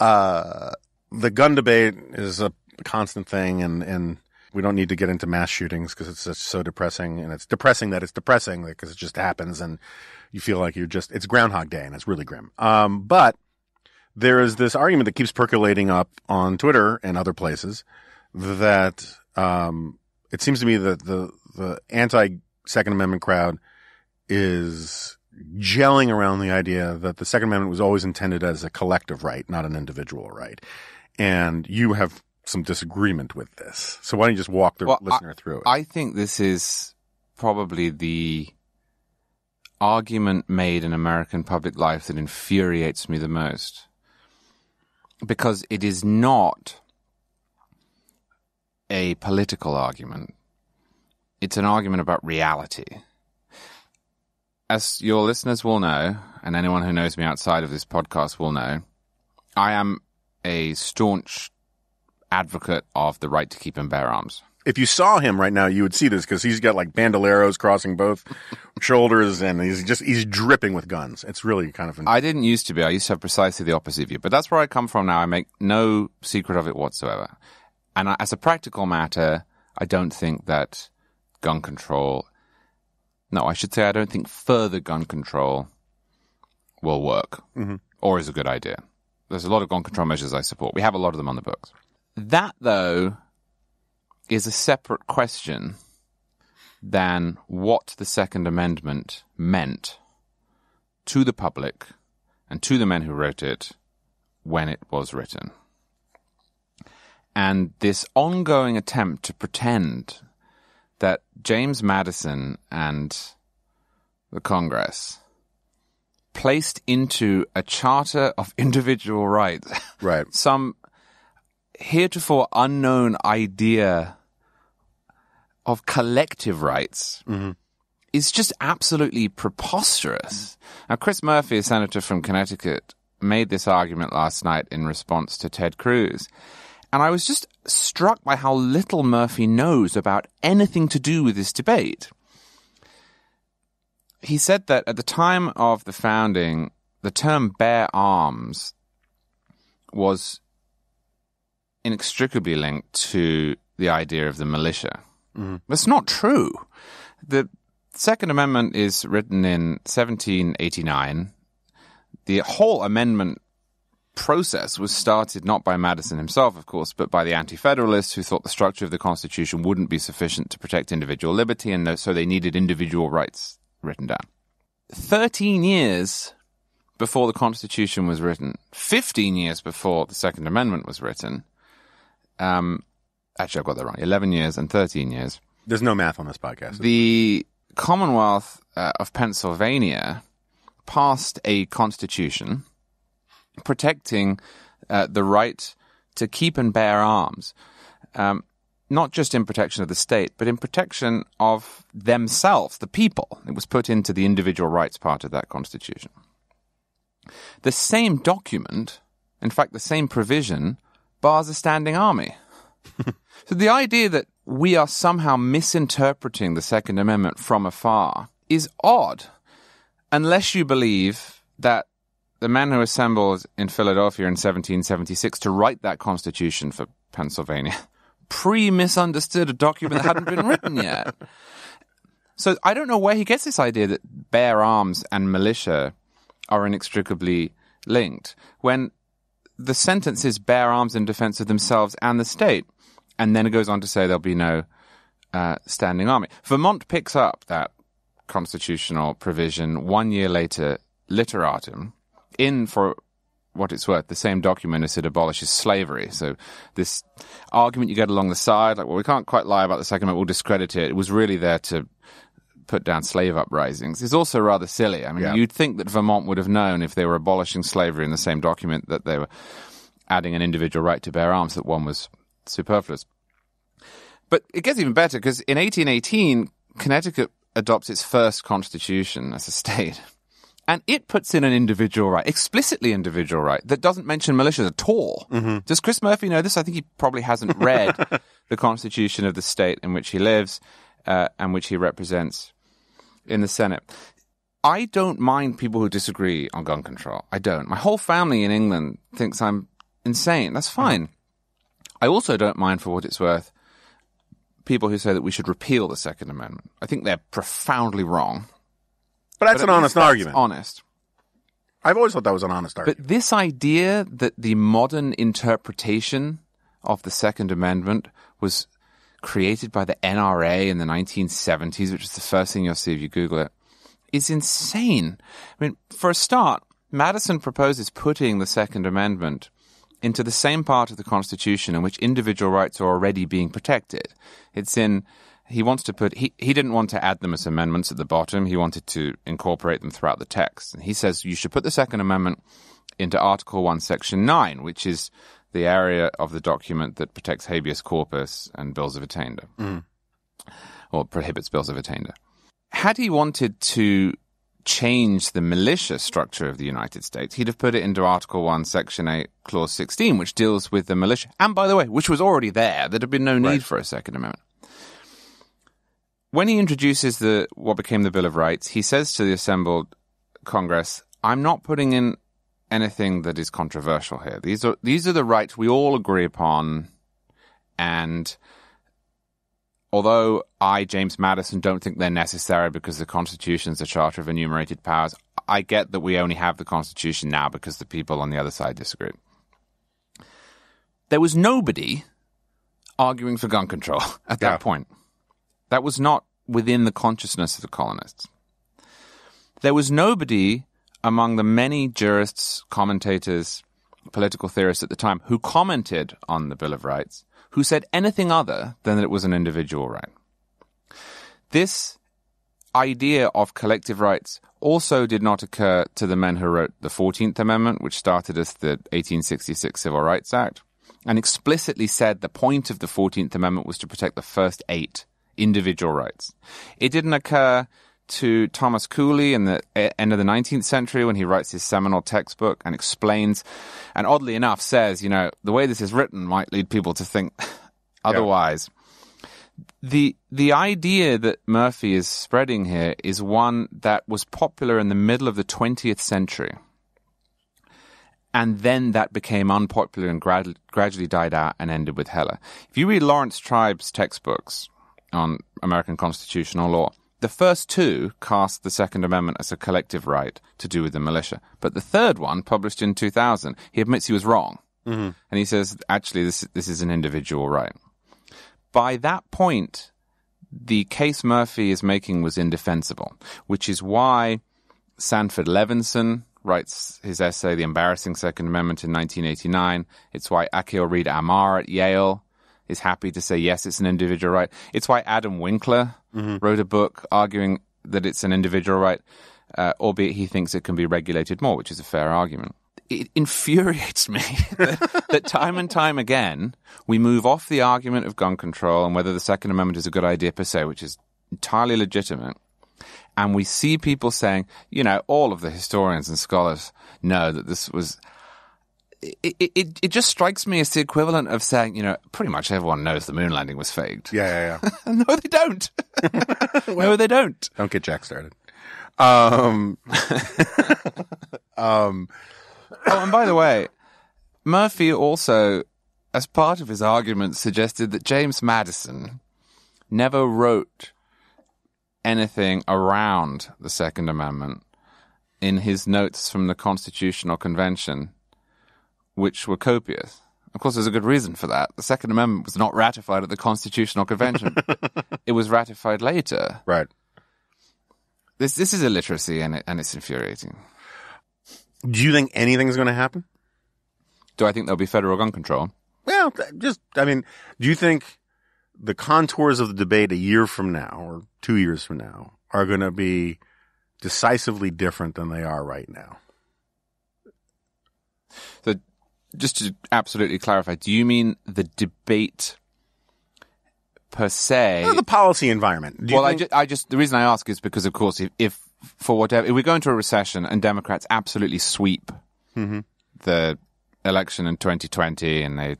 uh, the gun debate is a constant thing, and and we don't need to get into mass shootings because it's just so depressing, and it's depressing that it's depressing because it just happens, and you feel like you're just it's Groundhog Day, and it's really grim. Um, but there is this argument that keeps percolating up on Twitter and other places that um, it seems to me that the the anti Second Amendment crowd is gelling around the idea that the Second Amendment was always intended as a collective right, not an individual right. And you have some disagreement with this. So why don't you just walk the Well, listener through it? I think this is probably the argument made in American public life that infuriates me the most. Because it is not a political argument. It's an argument about reality. As your listeners will know, and anyone who knows me outside of this podcast will know, I am a staunch advocate of the right to keep and bear arms. if you saw him right now, you would see this because he's got like bandoleros crossing both shoulders, and he's just he's dripping with guns. It's really kind of. I didn't used to be. I used to have precisely the opposite view, but that's where I come from now. I make no secret of it whatsoever. And I, as a practical matter, I don't think that gun control. No, I should say I don't think further gun control will work mm-hmm. or is a good idea. There's a lot of gun control measures I support. We have a lot of them on the books. That, though, is a separate question than what the Second Amendment meant to the public and to the men who wrote it when it was written. And this ongoing attempt to pretend that James Madison and the Congress placed into a charter of individual rights right. some heretofore unknown idea of collective rights mm-hmm. is just absolutely preposterous. Now, Chris Murphy, a senator from Connecticut, made this argument last night in response to Ted Cruz. And I was just struck by how little Murphy knows about anything to do with this debate. He said that at the time of the founding, the term bear arms was inextricably linked to the idea of the militia. Mm-hmm. That's not true. The Second Amendment is written in 1789. The whole amendment process was started not by Madison himself, of course, but by the Anti Federalists who thought the structure of the Constitution wouldn't be sufficient to protect individual liberty, and so they needed individual rights written down. 13 years before the Constitution was written, 15 years before the Second Amendment was written, um, actually, I've got that wrong 11 years and 13 years. There's no math on this podcast. The Commonwealth uh, of Pennsylvania passed a constitution protecting uh, the right to keep and bear arms, um, not just in protection of the state, but in protection of themselves, the people. It was put into the individual rights part of that constitution. The same document, in fact, the same provision, bars a standing army. so the idea that we are somehow misinterpreting the Second Amendment from afar is odd, unless you believe that the men who assembled in Philadelphia in 1776 to write that constitution for Pennsylvania pre misunderstood a document that hadn't been written yet. So I don't know where he gets this idea that bear arms and militia are inextricably linked when the sentence is bear arms in defense of themselves and the state. And then it goes on to say there'll be no uh, standing army. Vermont picks up that constitutional provision one year later, literatim, in for what it's worth, the same document as it abolishes slavery. So this argument you get along the side, like, well, we can't quite lie about the Second Amendment, we'll discredit it. It was really there to put down slave uprisings. is also rather silly. I mean, Yeah. you'd think that Vermont would have known if they were abolishing slavery in the same document that they were adding an individual right to bear arms, that one was superfluous. But it gets even better because in 1818, Connecticut adopts its first constitution as a state. And it puts in an individual right, explicitly individual right, that doesn't mention militias at all. Does Chris Murphy know this? I think he probably hasn't read the constitution of the state in which he lives uh, and which he represents in the Senate. I don't mind people who disagree on gun control. I don't. My whole family in England thinks I'm insane. That's mm-hmm. fine. I also don't mind, for what it's worth, people who say that we should repeal the Second Amendment. I think they're profoundly wrong. but that's But an honest argument. Honest. I've always thought that was an honest argument. But this idea that the modern interpretation of the Second Amendment was created by the NRA in the 1970s, which is the first thing you'll see if you Google it, is insane. I mean, for a start, Madison proposes putting the Second Amendment into the same part of the Constitution in which individual rights are already being protected. It's in, he wants to put, he, he didn't want to add them as amendments at the bottom. He wanted to incorporate them throughout the text. And he says you should put the Second Amendment into Article 1, Section 9, which is the area of the document that protects habeas corpus and bills of attainder, mm. or prohibits bills of attainder. Had he wanted to change the militia structure of the United States, he'd have put it into Article 1, Section 8, Clause 16, which deals with the militia. And by the way, which was already there. There'd have been no need Right. for a Second Amendment. when he introduces the what became the Bill of Rights, he says to the assembled Congress, "I'm not putting in anything that is controversial here. These are these are the rights we all agree upon, and although I, James Madison, don't think they're necessary because the Constitution is a charter of enumerated powers, I get that we only have the Constitution now because the people on the other side disagree. There was nobody arguing for gun control at that Yeah. point. That was not within the consciousness of the colonists. There was nobody among the many jurists, commentators, political theorists at the time who commented on the Bill of Rights who said anything other than that it was an individual right. This idea of collective rights also did not occur to the men who wrote the 14th Amendment, which started as the 1866 Civil Rights Act, and explicitly said the point of the 14th Amendment was to protect the first eight individual rights. It didn't occur to Thomas Cooley in the end of the 19th century when he writes his seminal textbook and explains, and oddly enough says, you know, the way this is written might lead people to think otherwise. The the idea that Murphy is spreading here is one that was popular in the middle of the 20th century. And then that became unpopular and grad- gradually died out and ended with Heller. If you read Laurence Tribe's textbooks on American constitutional law, the first two cast the Second Amendment as a collective right to do with the militia. But the third one, published in 2000, he admits he was wrong. Mm-hmm. And he says, actually, this, this is an individual right. By that point, the case Murphy is making was indefensible, which is why Sanford Levinson writes his essay, The Embarrassing Second Amendment, in 1989. It's why Akhil Reed Amar at Yale is happy to say, yes, it's an individual right. It's why Adam Winkler wrote a book arguing that it's an individual right, uh, albeit he thinks it can be regulated more, which is a fair argument. It infuriates me that, that time and time again we move off the argument of gun control and whether the Second Amendment is a good idea per se, which is entirely legitimate, and we see people saying, you know, all of the historians and scholars know that this was. It, it, it just strikes me as the equivalent of saying, you know, pretty much everyone knows the moon landing was faked. Yeah, yeah, yeah. no, they don't. no, they don't. Don't get Jack started. Um, um, Oh, and by the way, Murphy also, as part of his argument, suggested that James Madison never wrote anything around the Second Amendment in his notes from the Constitutional Convention, which were copious. Of course, there's a good reason for that. The Second Amendment was not ratified at the Constitutional Convention. it was ratified later. right. This this is illiteracy and it, and it's infuriating. Do you think anything's going to happen? Do I think there'll be federal gun control? Well, just, I mean, do you think the contours of the debate a year from now or two years from now are going to be decisively different than they are right now? So, just to absolutely clarify, do you mean the debate per se? Uh, the policy environment. Do well, I, ju- I just the reason I ask is because, of course, if, if for whatever if we go into a recession and Democrats absolutely sweep Mm-hmm. the election in 2020 and they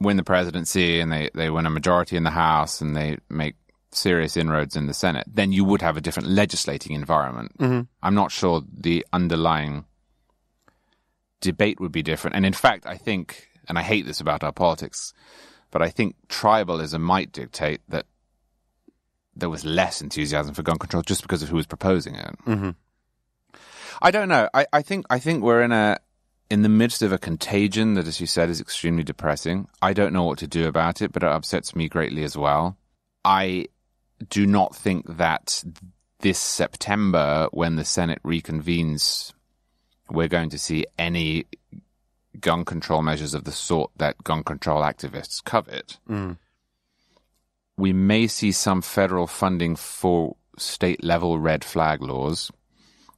win the presidency and they, they win a majority in the House and they make serious inroads in the Senate, then you would have a different legislating environment. Mm-hmm. I'm not sure the underlying debate would be different. And in fact, I think, and I hate this about our politics, but I think tribalism might dictate that there was less enthusiasm for gun control just because of who was proposing it. Mm-hmm. I don't know. I, I think I think we're in a in the midst of a contagion that, as you said, is extremely depressing. I don't know what to do about it, but it upsets me greatly as well. I do not think that this September, when the Senate reconvenes, we're going to see any gun control measures of the sort that gun control activists covet. Mm. We may see some federal funding for state level red flag laws,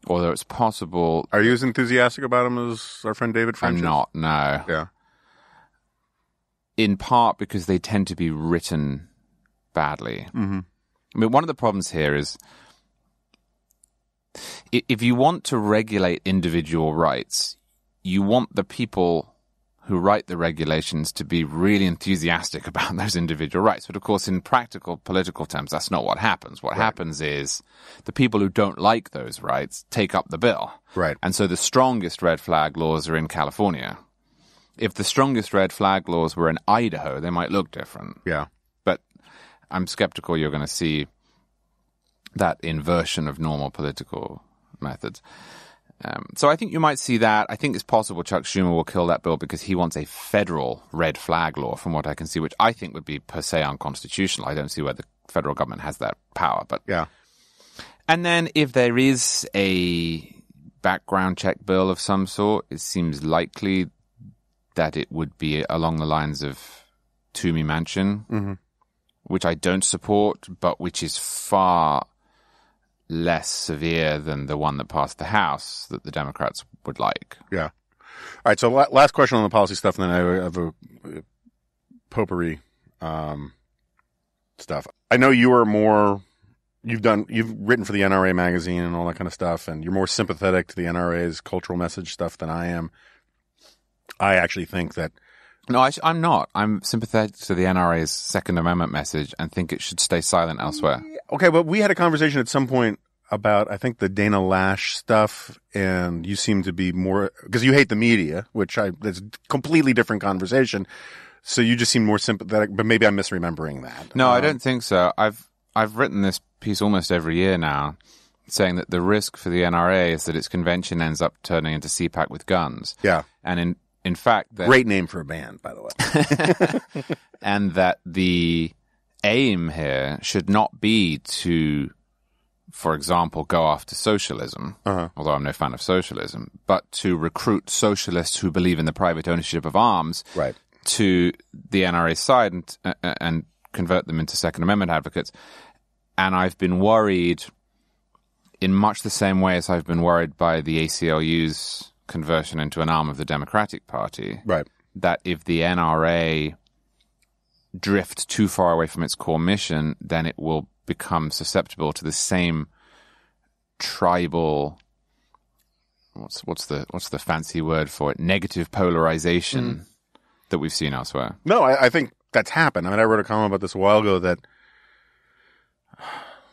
although it's possible Are you as enthusiastic about them as our friend David French? I'm is? not, no. Yeah. In part because they tend to be written badly. Mm-hmm. I mean, one of the problems here is if you want to regulate individual rights, you want the people who write the regulations to be really enthusiastic about those individual rights. But of course, in practical political terms, that's not what happens. What happens is the people who don't like those rights take up the bill. Right. And so the strongest red flag laws are in California. If the strongest red flag laws were in Idaho, they might look different. Yeah. But I'm skeptical you're going to see that inversion of normal political methods. Um, so I think you might see that. I think it's possible Chuck Schumer will kill that bill because he wants a federal red flag law, from what I can see, which I think would be per se unconstitutional. I don't see where the federal government has that power. But Yeah. and then if there is a background check bill of some sort, it seems likely that it would be along the lines of Toomey Manchin, which I don't support, but which is far less severe than the one that passed the House that the Democrats would like. Yeah. All right. So la- last question on the policy stuff, and then I have a, a potpourri um, stuff. I know you are more. You've done. You've written for the NRA magazine and all that kind of stuff, and you're more sympathetic to the NRA's cultural message stuff than I am. I actually think that No, I, am not. I'm sympathetic to the NRA's Second Amendment message and think it should stay silent elsewhere. Okay, but we had a conversation at some point about I think the Dana Loesch stuff, and you seem to be more because you hate the media, which I that's a completely different conversation. So you just seem more sympathetic, but maybe I'm misremembering that. No, I Um, don't think so. I've I've written this piece almost every year now, saying that the risk for the NRA is that its convention ends up turning into CPAC with guns, Yeah, and in in fact, that, great name for a band, by the way. and that the aim here should not be to, for example, go after socialism, Uh-huh. although I'm no fan of socialism, but to recruit socialists who believe in the private ownership of arms right. to the NRA side and, uh, and convert them into Second Amendment advocates. And I've been worried in much the same way as I've been worried by the ACLU's conversion into an arm of the Democratic Party Right. that if the NRA drifts too far away from its core mission, then it will become susceptible to the same tribal what's what's the what's the fancy word for it? Negative polarization mm. that we've seen elsewhere. No, I, I think that's happened. I mean, I wrote a column about this a while ago that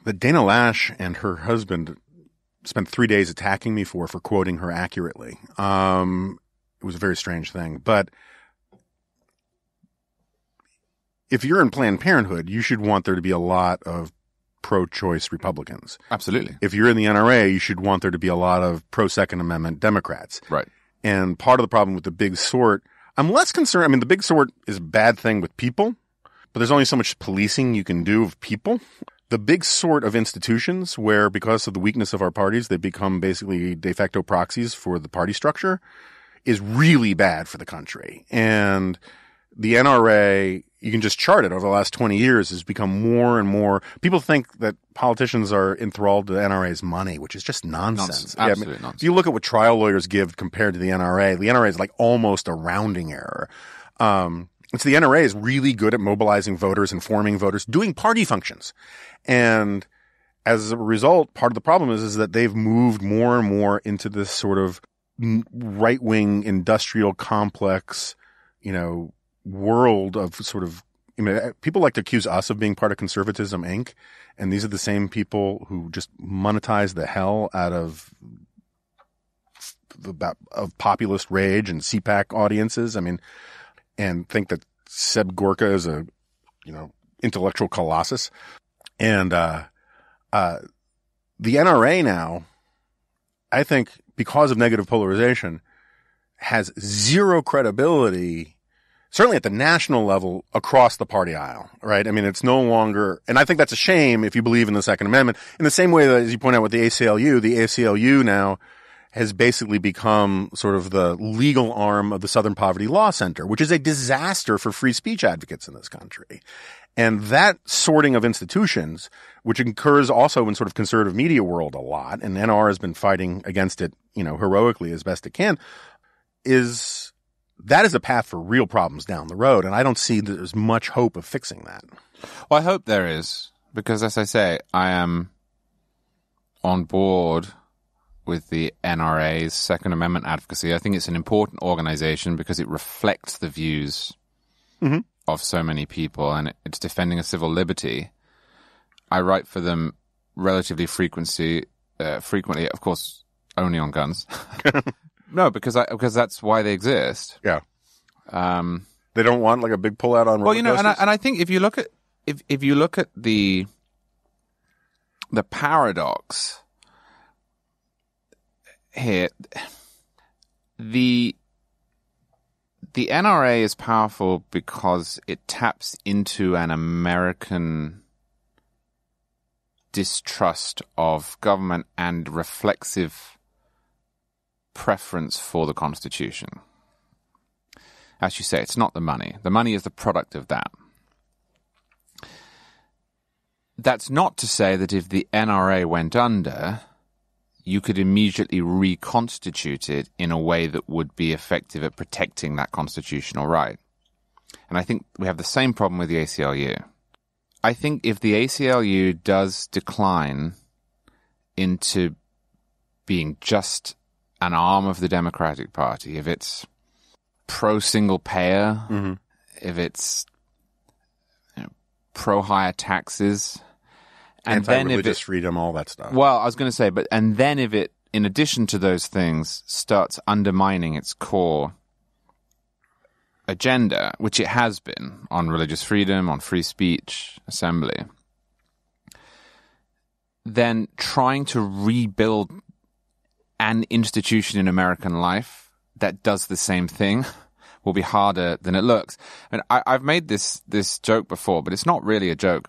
that Dana Loesch and her husband spent three days attacking me for for quoting her accurately. Um, it was a very strange thing, but if you're in Planned Parenthood, you should want there to be a lot of pro-choice Republicans. Absolutely. If you're in the NRA, you should want there to be a lot of pro-Second Amendment Democrats. Right. And part of the problem with the big sort, I'm less concerned. I mean, the big sort is a bad thing with people, but there's only so much policing you can do of people. The big sort of institutions where because of the weakness of our parties, they become basically de facto proxies for the party structure is really bad for the country. And the NRA, you can just chart it over the last 20 years, has become more and more. People think that politicians are enthralled to the NRA's money, which is just nonsense. Nonsense. Yeah, I mean, Absolute If nonsense. you look at what trial lawyers give compared to the NRA, the NRA is like almost a rounding error. Um, it's the NRA is really good at mobilizing voters, informing voters, doing party functions. And as a result, part of the problem is, is that they've moved more and more into this sort of right wing industrial complex, you know, world of sort of, I mean, people like to accuse us of being part of conservatism Inc. And these are the same people who just monetize the hell out of the, of populist rage and CPAC audiences. I mean, and think that Seb Gorka is a, you know, intellectual colossus. And, uh, uh, the NRA now, I think because of negative polarization has zero credibility, certainly at the national level across the party aisle, right? I mean, it's no longer, and I think that's a shame if you believe in the Second Amendment. In the same way that, as you point out with the ACLU, the ACLU now has basically become sort of the legal arm of the Southern Poverty Law Center, which is a disaster for free speech advocates in this country. And that sorting of institutions, which occurs also in sort of conservative media world a lot, and NR has been fighting against it, you know, heroically as best it can, is that is a path for real problems down the road. And I don't see that there's much hope of fixing that. Well, I hope there is, because as I say, I am on board with the NRA's Second Amendment advocacy. I think it's an important organization because it reflects the views Mhm. of so many people and it's defending a civil liberty. I write for them relatively frequency, uh, frequently, of course, only on guns. no, because I, because that's why they exist. Yeah. Um, They don't want like a big pullout on. well, you know, and I, and I think if you look at if if you look at the the paradox here, the the NRA is powerful because it taps into an American distrust of government and reflexive preference for the Constitution as you say, it's not the money. The money is the product of that. That's not to say that if the NRA went under, you could immediately reconstitute it in a way that would be effective at protecting that constitutional right. And I think we have the same problem with the ACLU. I think if the ACLU does decline into being just an arm of the Democratic Party, if it's pro single payer, Mhm. if it's you know, pro higher taxes, and then if it, freedom, all that stuff. well, I was going to say, but and then if it, in addition to those things, starts undermining its core agenda, which it has been on religious freedom, on free speech, assembly, then trying to rebuild an institution in American life that does the same thing will be harder than it looks. And I, I've made this this joke before, but it's not really a joke.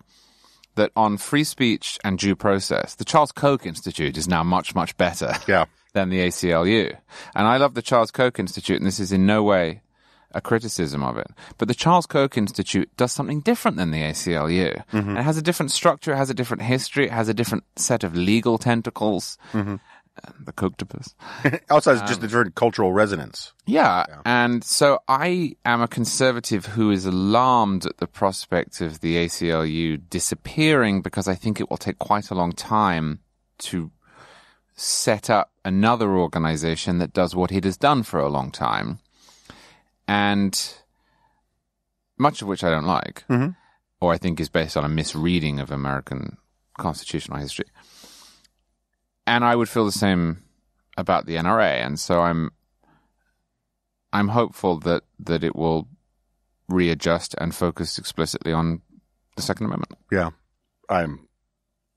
That on free speech and due process, the Charles Koch Institute is now much much better yeah. than the ACLU. And I love the Charles Koch Institute, and this is in no way a criticism of it. But the Charles Koch Institute does something different than the ACLU. And it has a different structure, it has a different history, it has a different set of legal tentacles. Uh, The Kochtopus. Outside is Um, just a different cultural resonance. Yeah. And so I am a conservative who is alarmed at the prospect of the ACLU disappearing because I think it will take quite a long time to set up another organization that does what it has done for a long time. And much of which I don't like, Mhm. or I think is based on a misreading of American constitutional history. And I would feel the same about the NRA. And so I'm I'm hopeful that, that it will readjust and focus explicitly on the Second Amendment. Yeah. I'm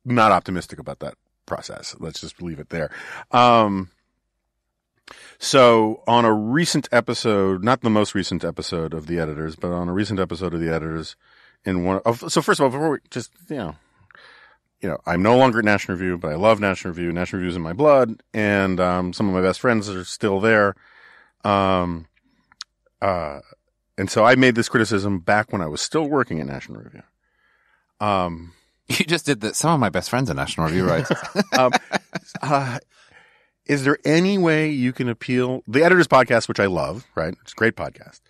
not optimistic about that process. Let's just leave it there. Um, so on a recent episode, not the most recent episode of the editors, but on a recent episode of the editors in one of, so first of all, before we just, you know, you know, I'm no longer at National Review, but I love National Review. National Review's in my blood and, um, some of my best friends are still there. Um, uh, and so I made this criticism back when I was still working at National Review. Um, You just did that. Some of my best friends are National Review writers. um, uh, is there any way you can appeal the editors podcast, which I love, right? It's a great podcast.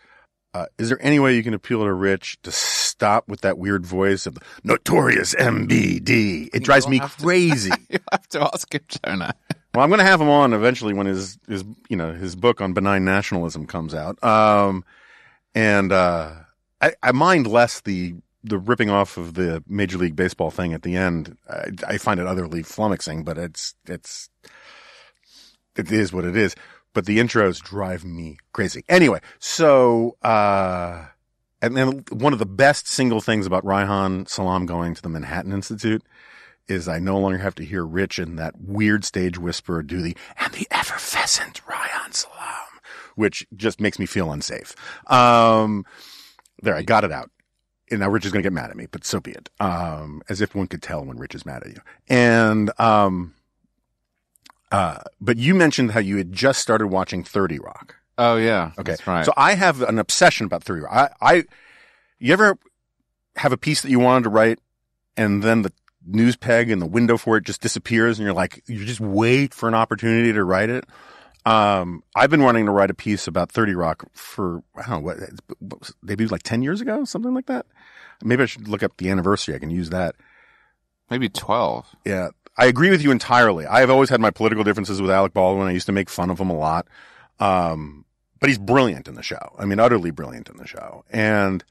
Uh, is there any way you can appeal to Rich to stop with that weird voice of the notorious MBD? It drives me have to. crazy. you have to ask him, Jonah. well, I'm going to have him on eventually when his, his, you know, his book on benign nationalism comes out. Um, and, uh, I, I mind less the, the ripping off of the Major League Baseball thing at the end. I, I find it utterly flummoxing, but it's, it's, it is what it is. But the intros drive me crazy. Anyway, so, uh, and then one of the best single things about Reihan Salam going to the Manhattan Institute is I no longer have to hear Rich in that weird stage whisper do the, and the effervescent Reihan Salam, which just makes me feel unsafe. Um, there, I got it out. And now Rich is going to get mad at me, but so be it. Um, as if one could tell when Rich is mad at you. And, um, uh, but you mentioned how you had just started watching 30 Rock. Oh, yeah. Okay. That's right. So I have an obsession about 30 Rock. I, I, you ever have a piece that you wanted to write and then the news peg and the window for it just disappears and you're like, you just wait for an opportunity to write it? Um, I've been wanting to write a piece about 30 Rock for, I don't know, what, what maybe like 10 years ago, something like that. Maybe I should look up the anniversary. I can use that. Maybe 12. Yeah. I agree with you entirely. I have always had my political differences with Alec Baldwin. I used to make fun of him a lot. Um, but he's brilliant in the show. I mean, utterly brilliant in the show. And,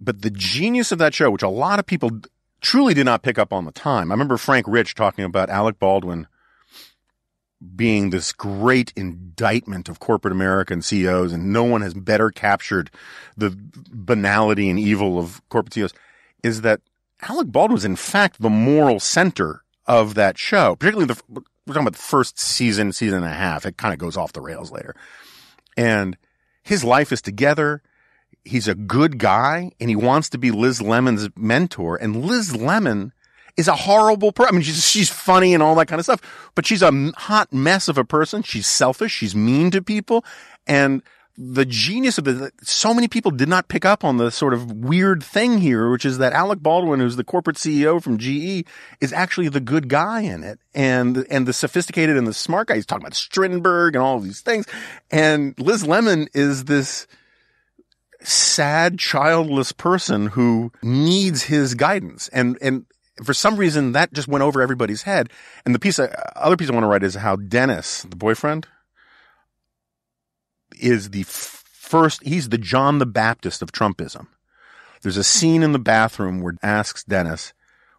but the genius of that show, which a lot of people truly did not pick up on the time. I remember Frank Rich talking about Alec Baldwin being this great indictment of corporate American CEOs, and no one has better captured the banality and evil of corporate CEOs, is that Alec Baldwin was in fact the moral center of that show, particularly the, we're talking about the first season, season and a half. It kind of goes off the rails later. And his life is together. He's a good guy and he wants to be Liz Lemon's mentor. And Liz Lemon is a horrible person. I mean, she's, she's funny and all that kind of stuff, but she's a hot mess of a person. She's selfish. She's mean to people. And the genius of it, so many people did not pick up on the sort of weird thing here, which is that Alec Baldwin, who's the corporate CEO from GE, is actually the good guy in it. And, and the sophisticated and the smart guy. He's talking about Strindberg and all these things. And Liz Lemon is this sad, childless person who needs his guidance. And, and for some reason that just went over everybody's head. And the piece, uh, other piece I want to write is how Dennis, the boyfriend, is the first, he's the John the Baptist of Trumpism. There's a scene in the bathroom where asks Dennis,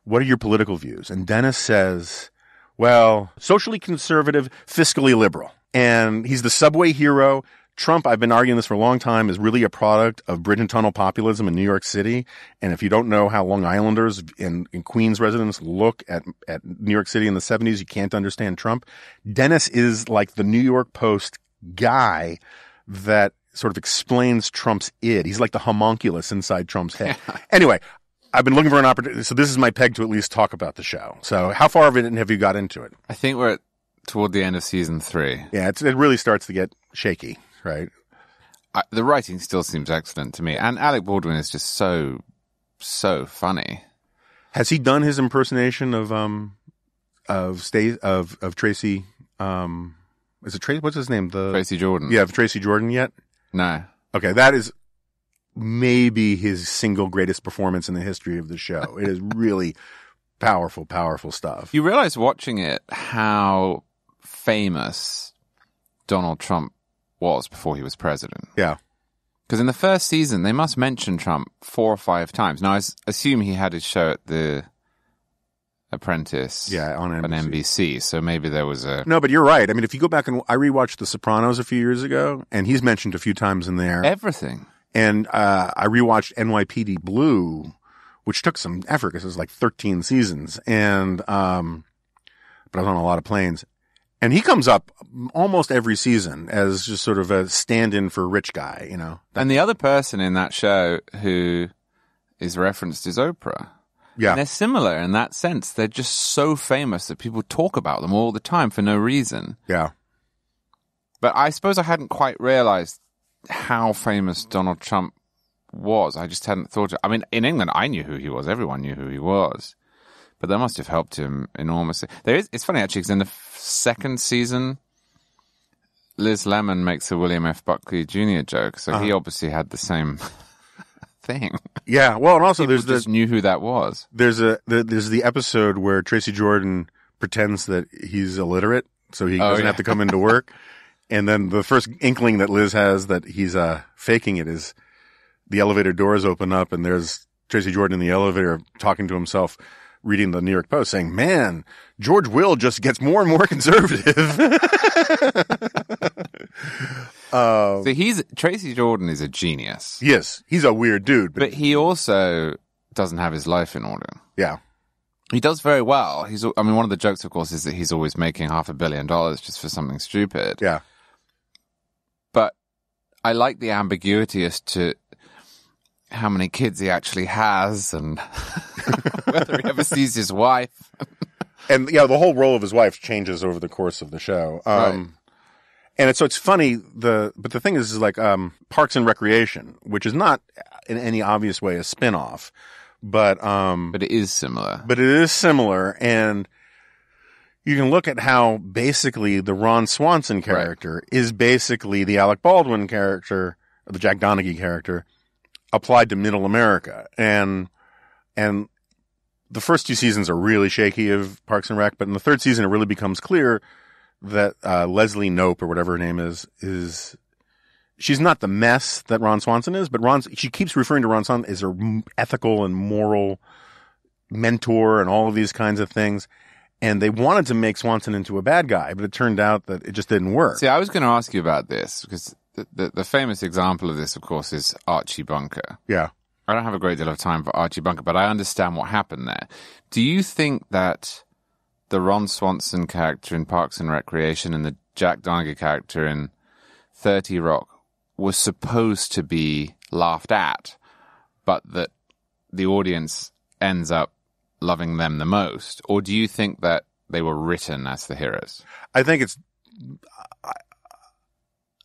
what are your political views? And Dennis says, well, socially conservative, fiscally liberal. And he's the subway hero. Trump, I've been arguing this for a long time, is really a product of bridge and tunnel populism in New York City. And if you don't know how Long Islanders and, and Queens residents look at, at New York City in the 70s, you can't understand Trump. Dennis is like the New York Post guy that sort of explains Trump's id. He's like the homunculus inside Trump's head. anyway, I've been looking for an opportunity. So this is my peg to at least talk about the show. So how far of it have you got into it? I think we're toward the end of season three. Yeah, it really starts to get shaky, right? I, the writing still seems excellent to me, and Alec Baldwin is just so so funny. Has he done his impersonation of um of stay of of Tracy um is it Tracy? What's his name? The Tracy Jordan. Yeah, Tracy Jordan yet? No. Okay, that is maybe his single greatest performance in the history of the show. It is really powerful, powerful stuff. You realize watching it how famous Donald Trump was before he was president. Yeah. Because in the first season, they must mention Trump four or five times. Now, I assume he had his show at the Apprentice. Yeah, on NBC. on NBC. So maybe there was a No, but you're right. I mean, if you go back and I rewatched The Sopranos a few years ago, and he's mentioned a few times in there. everything. And uh, I rewatched NYPD Blue, which took some effort because it was like 13 seasons, and um, but I was on a lot of planes. And he comes up almost every season as just sort of a stand-in for a rich guy, you know. And the other person in that show who is referenced is Oprah. Yeah. And they're similar in that sense. They're just so famous that people talk about them all the time for no reason. Yeah. But I suppose I hadn't quite realized how famous Donald Trump was. I just hadn't thought. I mean, in England, I knew who he was. Everyone knew who he was. But that must have helped him enormously. There is. It's funny actually because in the f- second season, Liz Lemon makes a William F. Buckley Jr. joke, so he uh-huh. obviously had the same thing. Yeah. Well, and also People there's the just knew who that was. there's a the, there's the episode where Tracy Jordan pretends that he's illiterate, so he Oh, doesn't yeah. have to come into work. and then the first inkling that Liz has that he's uh, faking it is the elevator doors open up, and there's Tracy Jordan in the elevator talking to himself, reading the New York Post, saying, "Man, George Will just gets more and more conservative." uh, So he's Tracy Jordan is a genius, yes, he's a weird dude, but, but he also doesn't have his life in order. yeah, He does very well. He's, I mean, one of the jokes, of course, is that he's always making half a billion dollars just for something stupid. yeah, But I like the ambiguity as to how many kids he actually has and whether he ever sees his wife. and yeah, the whole role of his wife changes over the course of the show. Um, Right. And it's, so it's funny. The but the thing is, is like um, Parks and Recreation, which is not in any obvious way a spin-off, but um, But it is similar. but it is similar, and you can look at how basically the Ron Swanson character is basically the Alec Baldwin character, the Jack Donaghy character, applied to Middle America, and and the first two seasons are really shaky of Parks and Rec, but in the third season, it really becomes clear that uh, Leslie Knope or whatever her name is is she's not the mess that Ron Swanson is, but Ron she keeps referring to Ron Swanson as her ethical and moral mentor and all of these kinds of things. And they wanted to make Swanson into a bad guy, but it turned out that it just didn't work. See, I was going to ask you about this because the, the, the famous example of this, of course, is Archie Bunker. Yeah. I don't have a great deal of time for Archie Bunker, but I understand what happened there. Do you think that the Ron Swanson character in Parks and Recreation and the Jack Donaghy character in 30 Rock was supposed to be laughed at, but that the audience ends up loving them the most? Or do you think that they were written as the heroes? I think it's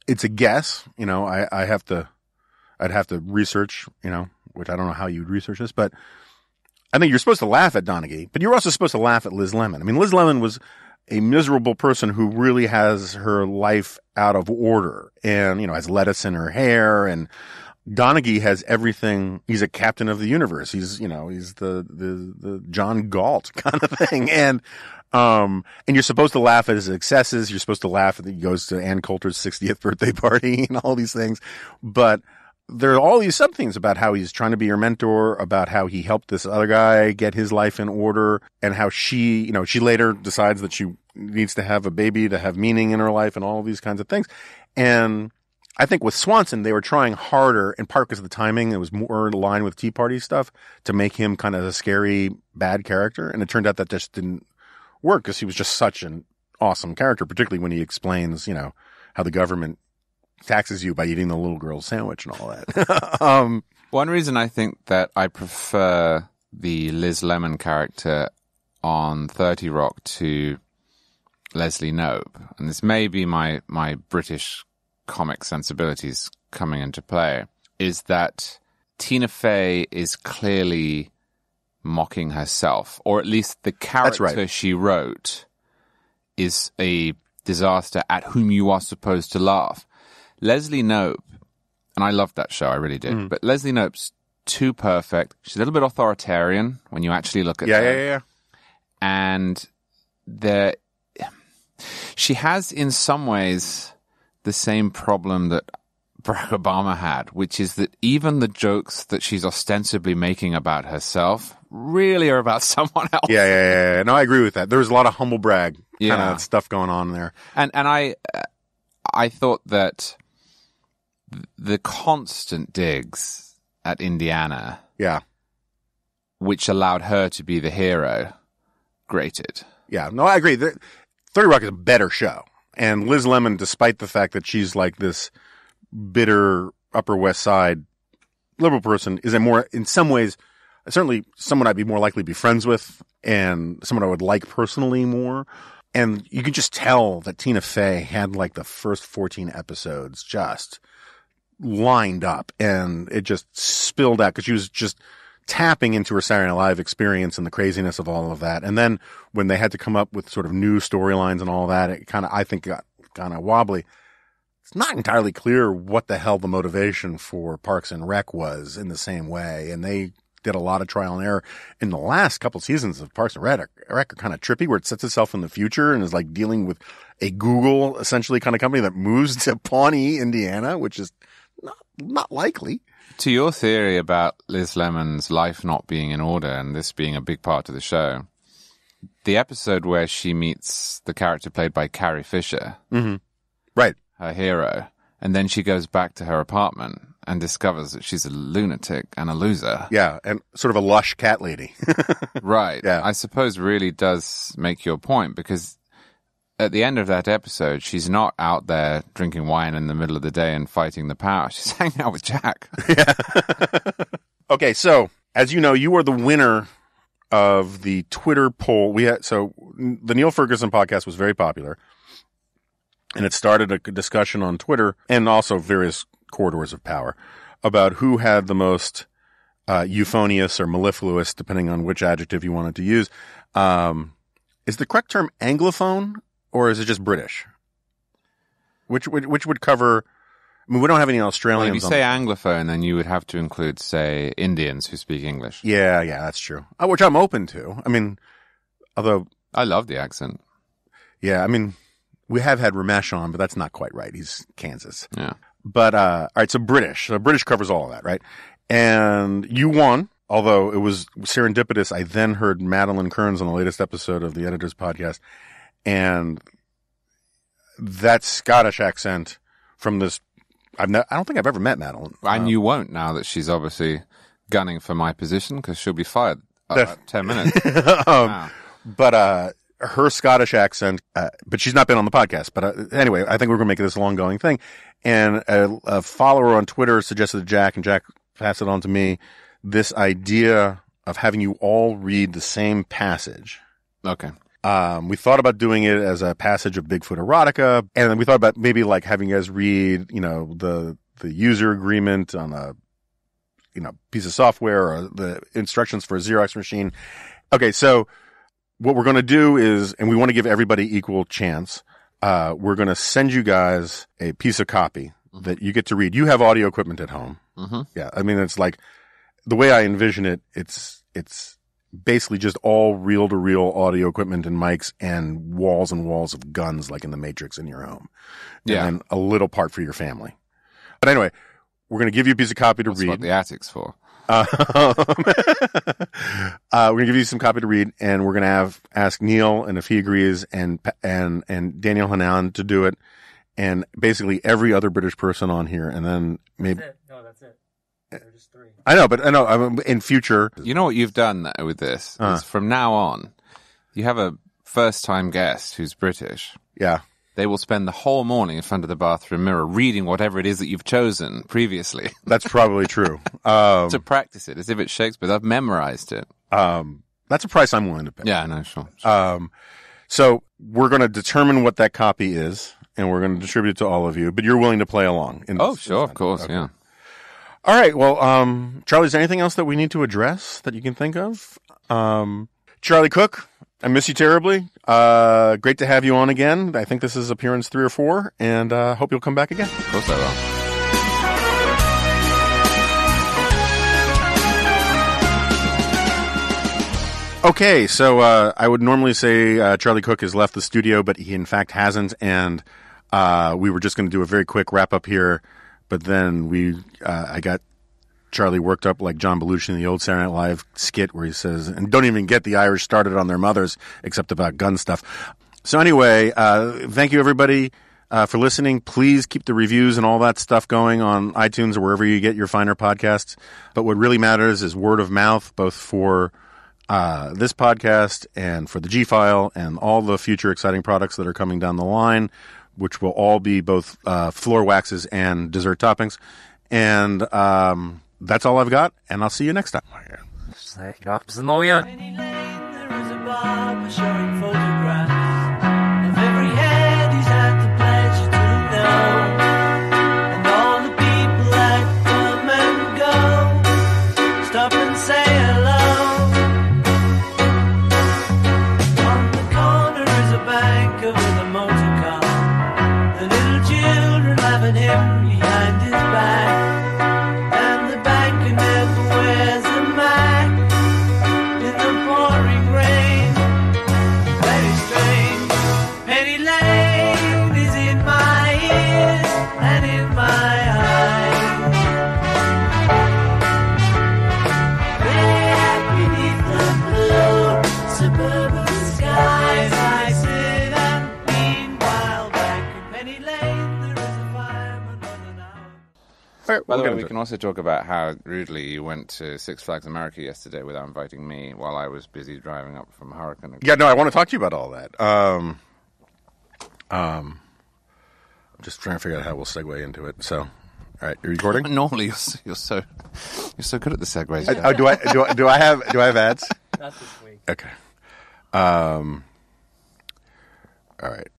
it's a guess. You know, I, I have to I'd have to research. You know, which I don't know how you'd research this, but I think you're supposed to laugh at Donaghy, but you're also supposed to laugh at Liz Lemon. I mean, Liz Lemon was a miserable person who really has her life out of order and, you know, has lettuce in her hair and Donaghy has everything. He's a captain of the universe. He's, you know, he's the, the, the John Galt kind of thing. And, um, and you're supposed to laugh at his excesses. You're supposed to laugh that he goes to Ann Coulter's 60th birthday party and all these things. But there are all these sub themes about how he's trying to be your mentor, about how he helped this other guy get his life in order, and how she, you know, she later decides that she needs to have a baby to have meaning in her life and all these kinds of things. And I think with Swanson, they were trying harder, in part because of the timing. It was more in line with Tea Party stuff to make him kind of a scary, bad character. And it turned out that just didn't work because he was just such an awesome character, particularly when he explains, you know, how the government taxes you by eating the little girl's sandwich and all that. um, One reason I think that I prefer the Liz Lemon character on 30 Rock to Leslie Knope, and this may be my, my British comic sensibilities coming into play, is that Tina Fey is clearly mocking herself, or at least the character right. she wrote is a disaster at whom you are supposed to laugh. Leslie Knope, and I loved that show, I really did. Mm. But Leslie Knope's too perfect. She's a little bit authoritarian when you actually look at yeah, her. yeah, yeah. yeah. And there, she has in some ways the same problem that Barack Obama had, which is that even the jokes that she's ostensibly making about herself really are about someone else. Yeah, yeah, yeah, yeah. No, I agree with that. There was a lot of humble brag kind Yeah. of stuff going on there. and and I I thought that th- the constant digs at Indiana, Yeah. which allowed her to be the hero, grated. Yeah. No, I agree. The- 30 Rock is a better show. And Liz Lemon, despite the fact that she's like this bitter Upper West Side liberal person, is a more, in some ways, certainly someone I'd be more likely to be friends with and someone I would like personally more. And you can just tell that Tina Fey had like the first 14 episodes just lined up and it just spilled out because she was just tapping into her Saturday Night Live experience and the craziness of all of that. And then when they had to come up with sort of new storylines and all that, it kind of, I think got kind of wobbly. It's not entirely clear what the hell the motivation for Parks and Rec was in the same way. And they did a lot of trial and error in the last couple seasons of Parks and Rec, Rec are kind of trippy where it sets itself in the future and is like dealing with a Google essentially kind of company that moves to Pawnee, Indiana, which is not, not likely. To your theory about Liz Lemon's life not being in order and this being a big part of the show, the episode where she meets the character played by Carrie Fisher, mm-hmm. Right. her hero, and then she goes back to her apartment and discovers that she's a lunatic and a loser. Yeah. And sort of a lush cat lady. Right. Yeah. I suppose really does make your point because at the end of that episode, she's not out there drinking wine in the middle of the day and fighting the power. She's hanging out with Jack. Okay, so as you know, you are the winner of the Twitter poll. We had so the Niall Ferguson podcast was very popular, and it started a discussion on Twitter and also various corridors of power about who had the most uh, euphonious or mellifluous, depending on which adjective you wanted to use. Um, is the correct term Anglophone or is it just British? Which which, which would cover I mean, we don't have any Well, if Australians. you on say Anglophone, then you would have to include, say, Indians who speak English. yeah, yeah, that's true. Uh, which I'm open to. I mean, although, I love the accent. yeah, I mean, we have had Ramesh on, but that's not quite right. He's Kansas. Yeah. But uh, all right, so British. So British covers all of that, right? And you won, although it was serendipitous. I then heard Madeleine Kearns on the latest episode of the Editors Podcast, and that Scottish accent from this. I've ne- I don't think I've ever met Madeleine. And you won't now that she's obviously gunning for my position because she'll be fired uh, 10 minutes. um, Wow. but uh, her Scottish accent, uh, but she's not been on the podcast. But uh, anyway, I think we're going to make this a long going thing. And a, a follower on Twitter suggested to Jack, and Jack passed it on to me this idea of having you all read the same passage. Okay. Um, we thought about doing it as a passage of Bigfoot erotica, and then we thought about maybe like having you guys read, you know, the the user agreement on a you know piece of software or the instructions for a Xerox machine. Okay, so what we're going to do is, and we want to give everybody equal chance. Uh, we're going to send you guys a piece of copy that you get to read. You have audio equipment at home. Mm-hmm. Yeah, I mean it's like the way I envision it. It's it's basically just all reel to reel audio equipment and mics and walls and walls of guns, like in the Matrix, in your home. Yeah. and a little part for your family. But anyway, we're going to give you a piece of copy to That's read. what the attic's for. Um, uh, we're gonna give you some copy to read, and we're gonna have ask Niall, and if he agrees, and and and Daniel Hannan to do it, and basically every other British person on here, and then maybe That's it. No, that's it. They're just three. I know, but I know I mean, in future. You know what you've done though, with this? Uh. Is from now on, you have a first time guest who's British. Yeah, They will spend the whole morning in front of the bathroom mirror reading whatever it is that you've chosen previously that's probably true. Um, to practice it as if it's Shakespeare. I've memorized it. um, that's a price I'm willing to pay. Yeah, no, sure. sure. Um, so we're going to determine what that copy is, and we're going to distribute it to all of you. But you're willing to play along. In oh, sure, of course, yeah. All right. Well, um, Charlie, is there anything else that we need to address that you can think of? Um, Charlie Cooke, I miss you terribly. Uh, great to have you on again. I think this is appearance three or four, and uh, hope you'll come back again. Of course I will. Okay, so uh, I would normally say uh, Charlie Cooke has left the studio, but he in fact hasn't, and uh, we were just going to do a very quick wrap up here, but then we, uh, I got Charlie worked up like John Belushi in the old Saturday Night Live skit where he says, "And don't even get the Irish started on their mothers, except about gun stuff." So anyway, uh, thank you everybody. Uh, for listening, please keep the reviews and all that stuff going on iTunes or wherever you get your finer podcasts. But what really matters is word of mouth, both for uh, this podcast and for the G file and all the future exciting products that are coming down the line, which will all be both uh, floor waxes and dessert toppings. And um, that's all I've got, and I'll see you next time. By the we'll way, we into can also talk about how rudely you went to Six Flags America yesterday without inviting me while I was busy driving up from Hurricane. Yeah, no, I want to talk to you about all that. Um, um, I'm just trying to figure out how we'll segue into it. So, all right, you're recording? Normally, you're so, you're so you're so good at the segues. Oh, do I do I do I have do I have ads? Not this week. Okay. Um. All right.